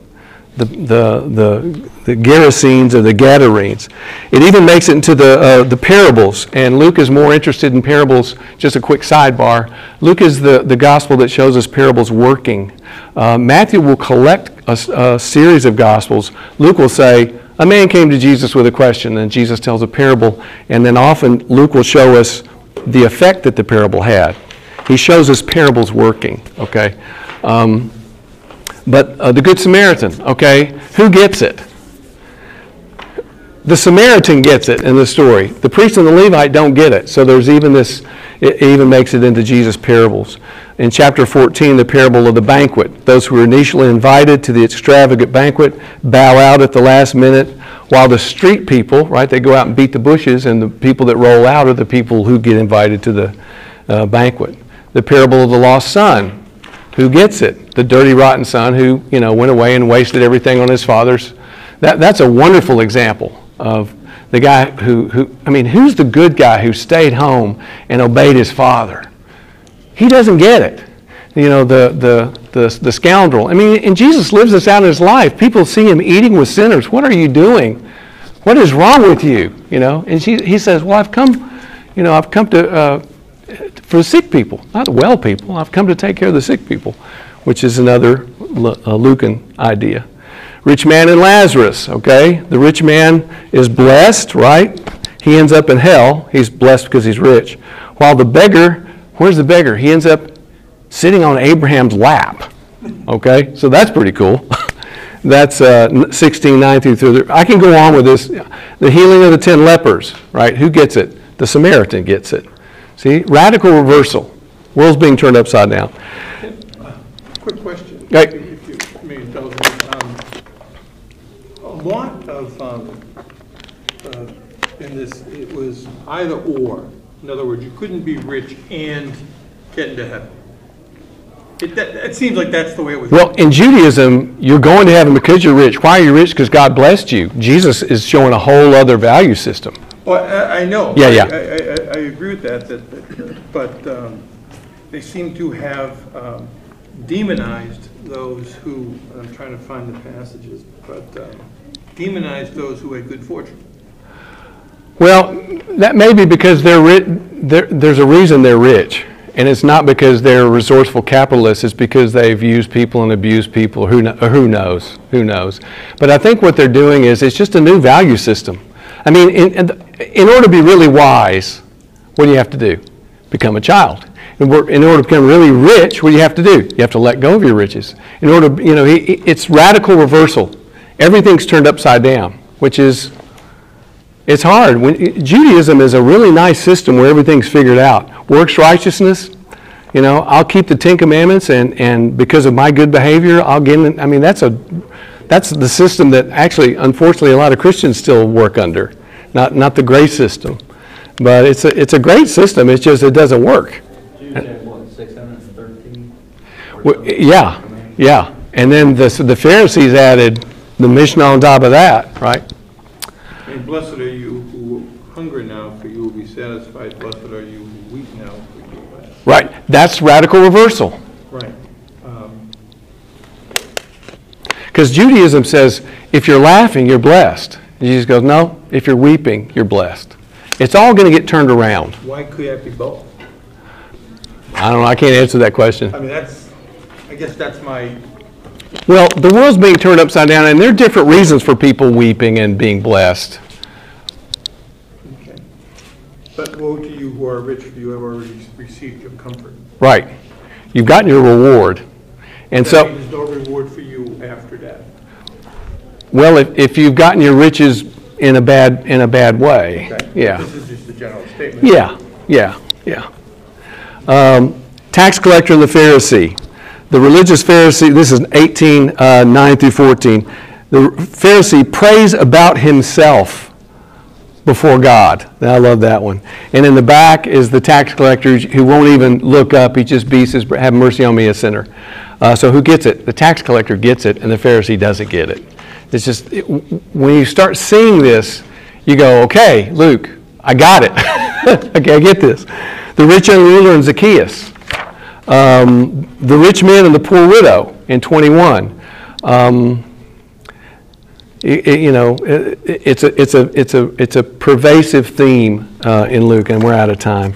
the, the, the, the Gerasenes or the Gadarenes. It even makes it into the, uh, the parables, and Luke is more interested in parables. Just a quick sidebar Luke is the, the gospel that shows us parables working. Uh, Matthew will collect a series of gospels. Luke will say, A man came to Jesus with a question, and Jesus tells a parable, and then often Luke will show us the effect that the parable had. He shows us parables working, okay? Um, but uh, the Good Samaritan, okay, who gets it? The Samaritan gets it in the story. The priest and the Levite don't get it. So there's even this, it even makes it into Jesus' parables. In chapter 14, the parable of the banquet. Those who were initially invited to the extravagant banquet bow out at the last minute, while the street people, right, they go out and beat the bushes, and the people that roll out are the people who get invited to the uh, banquet. The parable of the lost son. Who gets it? The dirty, rotten son who, you know, went away and wasted everything on his father's. That, that's a wonderful example of the guy who, who, I mean, who's the good guy who stayed home and obeyed his father? He doesn't get it. You know, the, the, the, the scoundrel. I mean, and Jesus lives this out in his life. People see him eating with sinners. What are you doing? What is wrong with you? You know, and she, he says, well, I've come, you know, I've come to, uh, for the sick people, not the well people. I've come to take care of the sick people, which is another uh, Lucan idea. Rich man and Lazarus, okay? The rich man is blessed, right? He ends up in hell. He's blessed because he's rich. While the beggar, where's the beggar? He ends up sitting on Abraham's lap, okay? So that's pretty cool. that's uh, 16, 9 through 30. I can go on with this. The healing of the 10 lepers, right? Who gets it? The Samaritan gets it. See, radical reversal. World's being turned upside down. Quick question. Right. If you may indulge me. Um, A lot of, um, uh, in this, it was either or. In other words, you couldn't be rich and get into heaven. It, that, it seems like that's the way it was. Well, in Judaism, you're going to heaven because you're rich. Why are you rich? Because God blessed you. Jesus is showing a whole other value system. Well, I, I know. Yeah, yeah. I, I, I- agree with that, that, that- but um, they seem to have um, demonized those who, I'm trying to find the passages, but um, demonized those who had good fortune. Well, that may be because they're ri- there, there's a reason they're rich. And it's not because they're resourceful capitalists, it's because they've used people and abused people. Who, or who knows? Who knows? But I think what they're doing is it's just a new value system. I mean, in, in, order to be really wise, what do you have to do? Become a child. In, in order to become really rich, what do you have to do? You have to let go of your riches. In order, you know, it's radical reversal. Everything's turned upside down, which is it's hard. When, Judaism is a really nice system where everything's figured out. Works righteousness, you know, I'll keep the Ten Commandments, and, and because of my good behavior, I'll get in. I mean, that's a that's the system that actually, unfortunately, a lot of Christians still work under, not not the grace system. But it's a it's a great system. It's just it doesn't work. Jews had what, six hundred and thirteen? Well, yeah, yeah. And then the the Pharisees added the Mishnah on top of that, right? And blessed are you who hunger now, for you will be satisfied. Blessed are you who weep now, for you will laugh. Right. That's radical reversal. Right. Um, Because Judaism says if you're laughing, you're blessed. Jesus goes, no, if you're weeping, you're blessed. It's all going to get turned around. Why could that be both? I don't know. I can't answer that question. I mean, that's, I guess that's my, Well, the world's being turned upside down, and there are different reasons for people weeping and being blessed. okay. But woe to you who are rich, for you have already received your comfort. Right. You've gotten your reward. And That so, there's no reward for you after death. well, if, if you've gotten your riches in a bad, in a bad way, Okay? yeah. This is just a general statement. Yeah, yeah, yeah. Um, tax collector and the Pharisee. The religious Pharisee, this is 18, uh, 9 through 14. The Pharisee prays about himself before God. I love that one. And in the back is the tax collector who won't even look up. He just beats his, have mercy on me, a sinner. Uh, so who gets it? The tax collector gets it, and the Pharisee doesn't get it. It's just, it, when you start seeing this, you go, okay, Luke, I got it. okay, I get this. The rich young ruler and Zacchaeus. Um, the rich man and the poor widow in 21. Um, i- i- you know, i- i- it's a, it's a, it's a, it's a pervasive theme uh, in Luke, and we're out of time.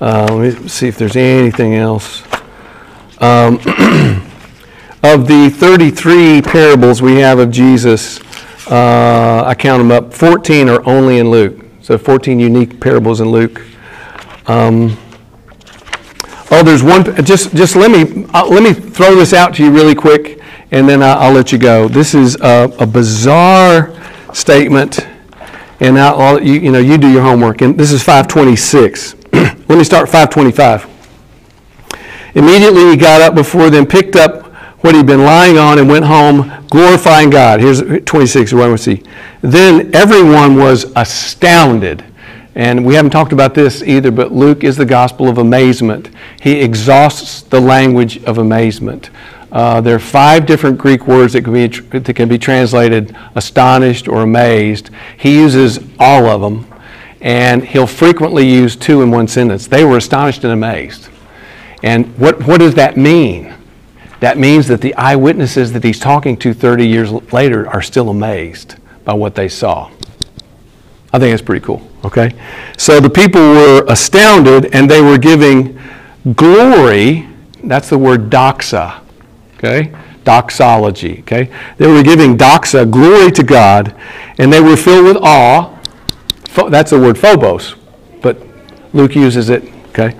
Uh, let me see if there's anything else. Um, of the 33 parables we have of Jesus, uh, I count them up, 14 are only in Luke. So 14 unique parables in Luke. Um, oh, there's one. Just, just let me uh, let me throw this out to you really quick, and then I, I'll let you go. This is a, a bizarre statement, And all, you, you know, you do your homework. And this is 526. Let me start 525. Immediately he got up before them, picked up what he'd been lying on, and went home, glorifying God. Here's 26, what we see. Then everyone was astounded. And we haven't talked about this either, but Luke is the gospel of amazement. He exhausts the language of amazement. Uh, there are five different Greek words that can, be, that can be translated astonished or amazed. He uses all of them, and he'll frequently use two in one sentence. They were astonished and amazed. And what, what does that mean? That means that the eyewitnesses that he's talking to 30 years later are still amazed by what they saw. I think that's pretty cool, okay? So the people were astounded and they were giving glory. That's the word doxa, okay? Doxology, okay? They were giving doxa, glory to God, and they were filled with awe. That's the word phobos, but Luke uses it, okay?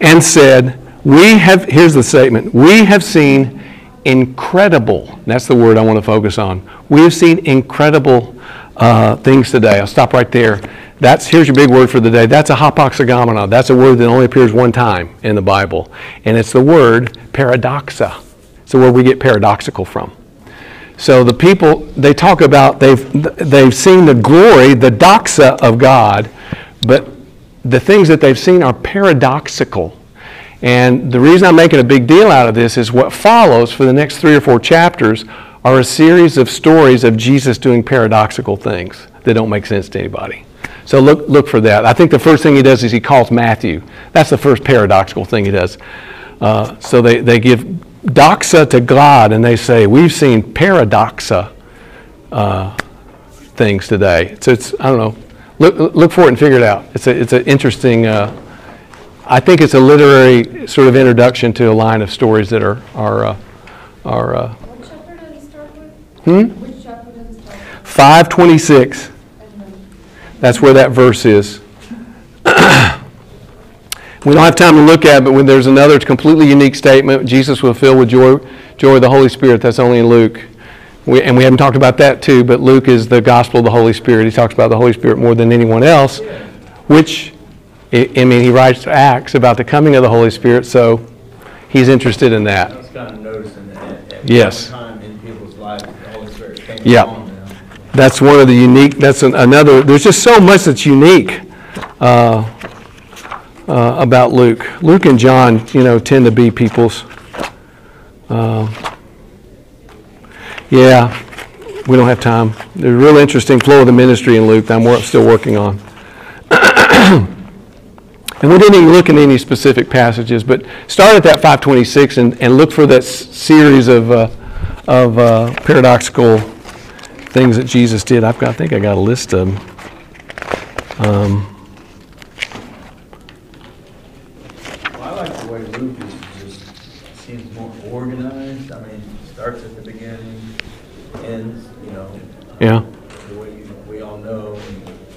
And said, we have, here's the statement, we have seen incredible, that's the word I want to focus on. We have seen incredible uh, things today. I'll stop right there. That's, here's your big word for the day. That's a hapax legomena. That's a word that only appears one time in the Bible. And it's the word paradoxa. It's the word we get paradoxical from. So the people, they talk about, they've, they've seen the glory, the doxa of God, but the things that they've seen are paradoxical. And the reason I'm making a big deal out of this is what follows for the next three or four chapters are a series of stories of Jesus doing paradoxical things that don't make sense to anybody. So look, look for that. I think the first thing he does is he calls Matthew. That's the first paradoxical thing he does. Uh, so they, they give doxa to God and they say, We've seen paradoxa uh, things today. So it's, I don't know, look, look for it and figure it out. It's, a, it's an interesting, uh, I think it's a literary sort of introduction to a line of stories that are. are, uh, are uh, Hmm? 526. That's where that verse is. we don't have time to look at, it, but when there's another completely unique statement, Jesus will fill with joy, joy of the Holy Spirit. That's only in Luke. We, and we haven't talked about that too, but Luke is the gospel of the Holy Spirit. He talks about the Holy Spirit more than anyone else, which I mean, he writes Acts about the coming of the Holy Spirit, so he's interested in I that. was kind of noticing that at Yes. time in people's lives, the Holy Spirit came Yeah. That's one of the unique, that's an- another, there's just so much that's unique uh, uh, about Luke. Luke and John, you know, tend to be people's, uh, yeah, we don't have time. There's a real interesting flow of the ministry in Luke that I'm wor- still working on. And we didn't even look at any specific passages, but start at that 526 and, and look for that s- series of, uh, of uh, paradoxical things that Jesus did. I've got, I think I got a list of them. Um, Well, I like the way Luke is just, seems more organized. I mean, starts at the beginning, ends, you know, yeah, the way you- we all know.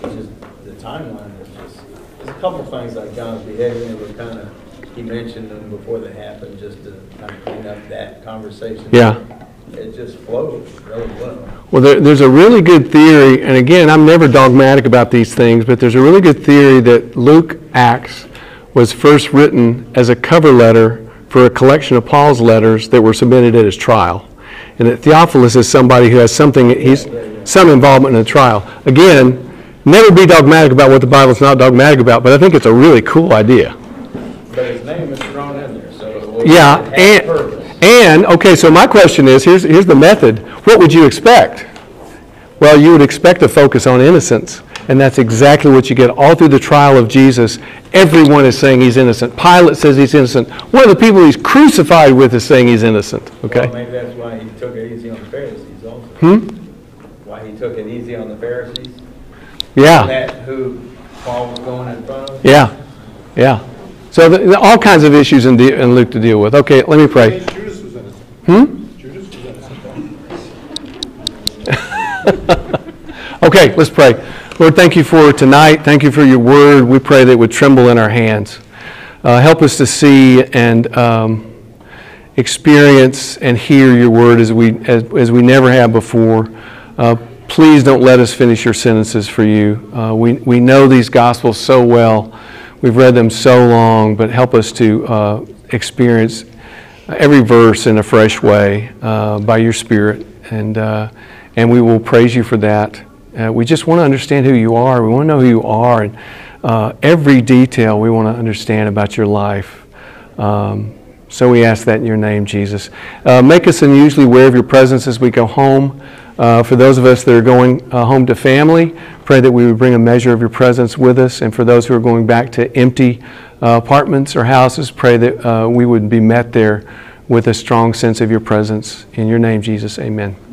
It's just, the timeline is just, there's a couple of things like John's behavior that were kind of, he mentioned them before they happened, just to kind of clean up that conversation. Yeah. It just flows really well. Well, there, there's a really good theory, and again, I'm never dogmatic about these things, but there's a really good theory that Luke Acts was first written as a cover letter for a collection of Paul's letters that were submitted at his trial. And that Theophilus is somebody who has something, he's some involvement in the trial. Again, never be dogmatic about what the Bible's not dogmatic about, but I think it's a really cool idea. But his name is thrown in there, so Yeah, and. And, okay, so my question is, here's, here's the method. What would you expect? Well, you would expect a focus on innocence, and that's exactly what you get all through the trial of Jesus. Everyone is saying he's innocent. Pilate says he's innocent. One of the people he's crucified with is saying he's innocent, Well, okay? maybe that's why he took it easy on the Pharisees also. Hmm? Why he took it easy on the Pharisees? Yeah, That who Paul was going in front of? yeah, yeah. So the, the- all kinds of issues in, de- in Luke to deal with. Okay, let me pray. Hmm? Okay, let's pray. Lord, thank you for tonight. Thank you for your word. We pray that it would tremble in our hands. Uh, help us to see and um, experience and hear your word as we, as, as we never have before. Uh, please don't let us finish your sentences for you. Uh, we, we know these Gospels so well. We've read them so long, but help us to uh, experience every verse in a fresh way uh, by your Spirit. And, uh, and we will praise you for that. Uh, we just want to understand who you are. We want to know who you are. And uh, every detail we want to understand about your life. Um, so we ask that in your name, Jesus. Uh, make us unusually aware of your presence as we go home. Uh, for those of us that are going home to family, pray that we would bring a measure of your presence with us. And for those who are going back to empty uh, apartments or houses, pray that uh, we would be met there with a strong sense of your presence. In your name, Jesus, amen.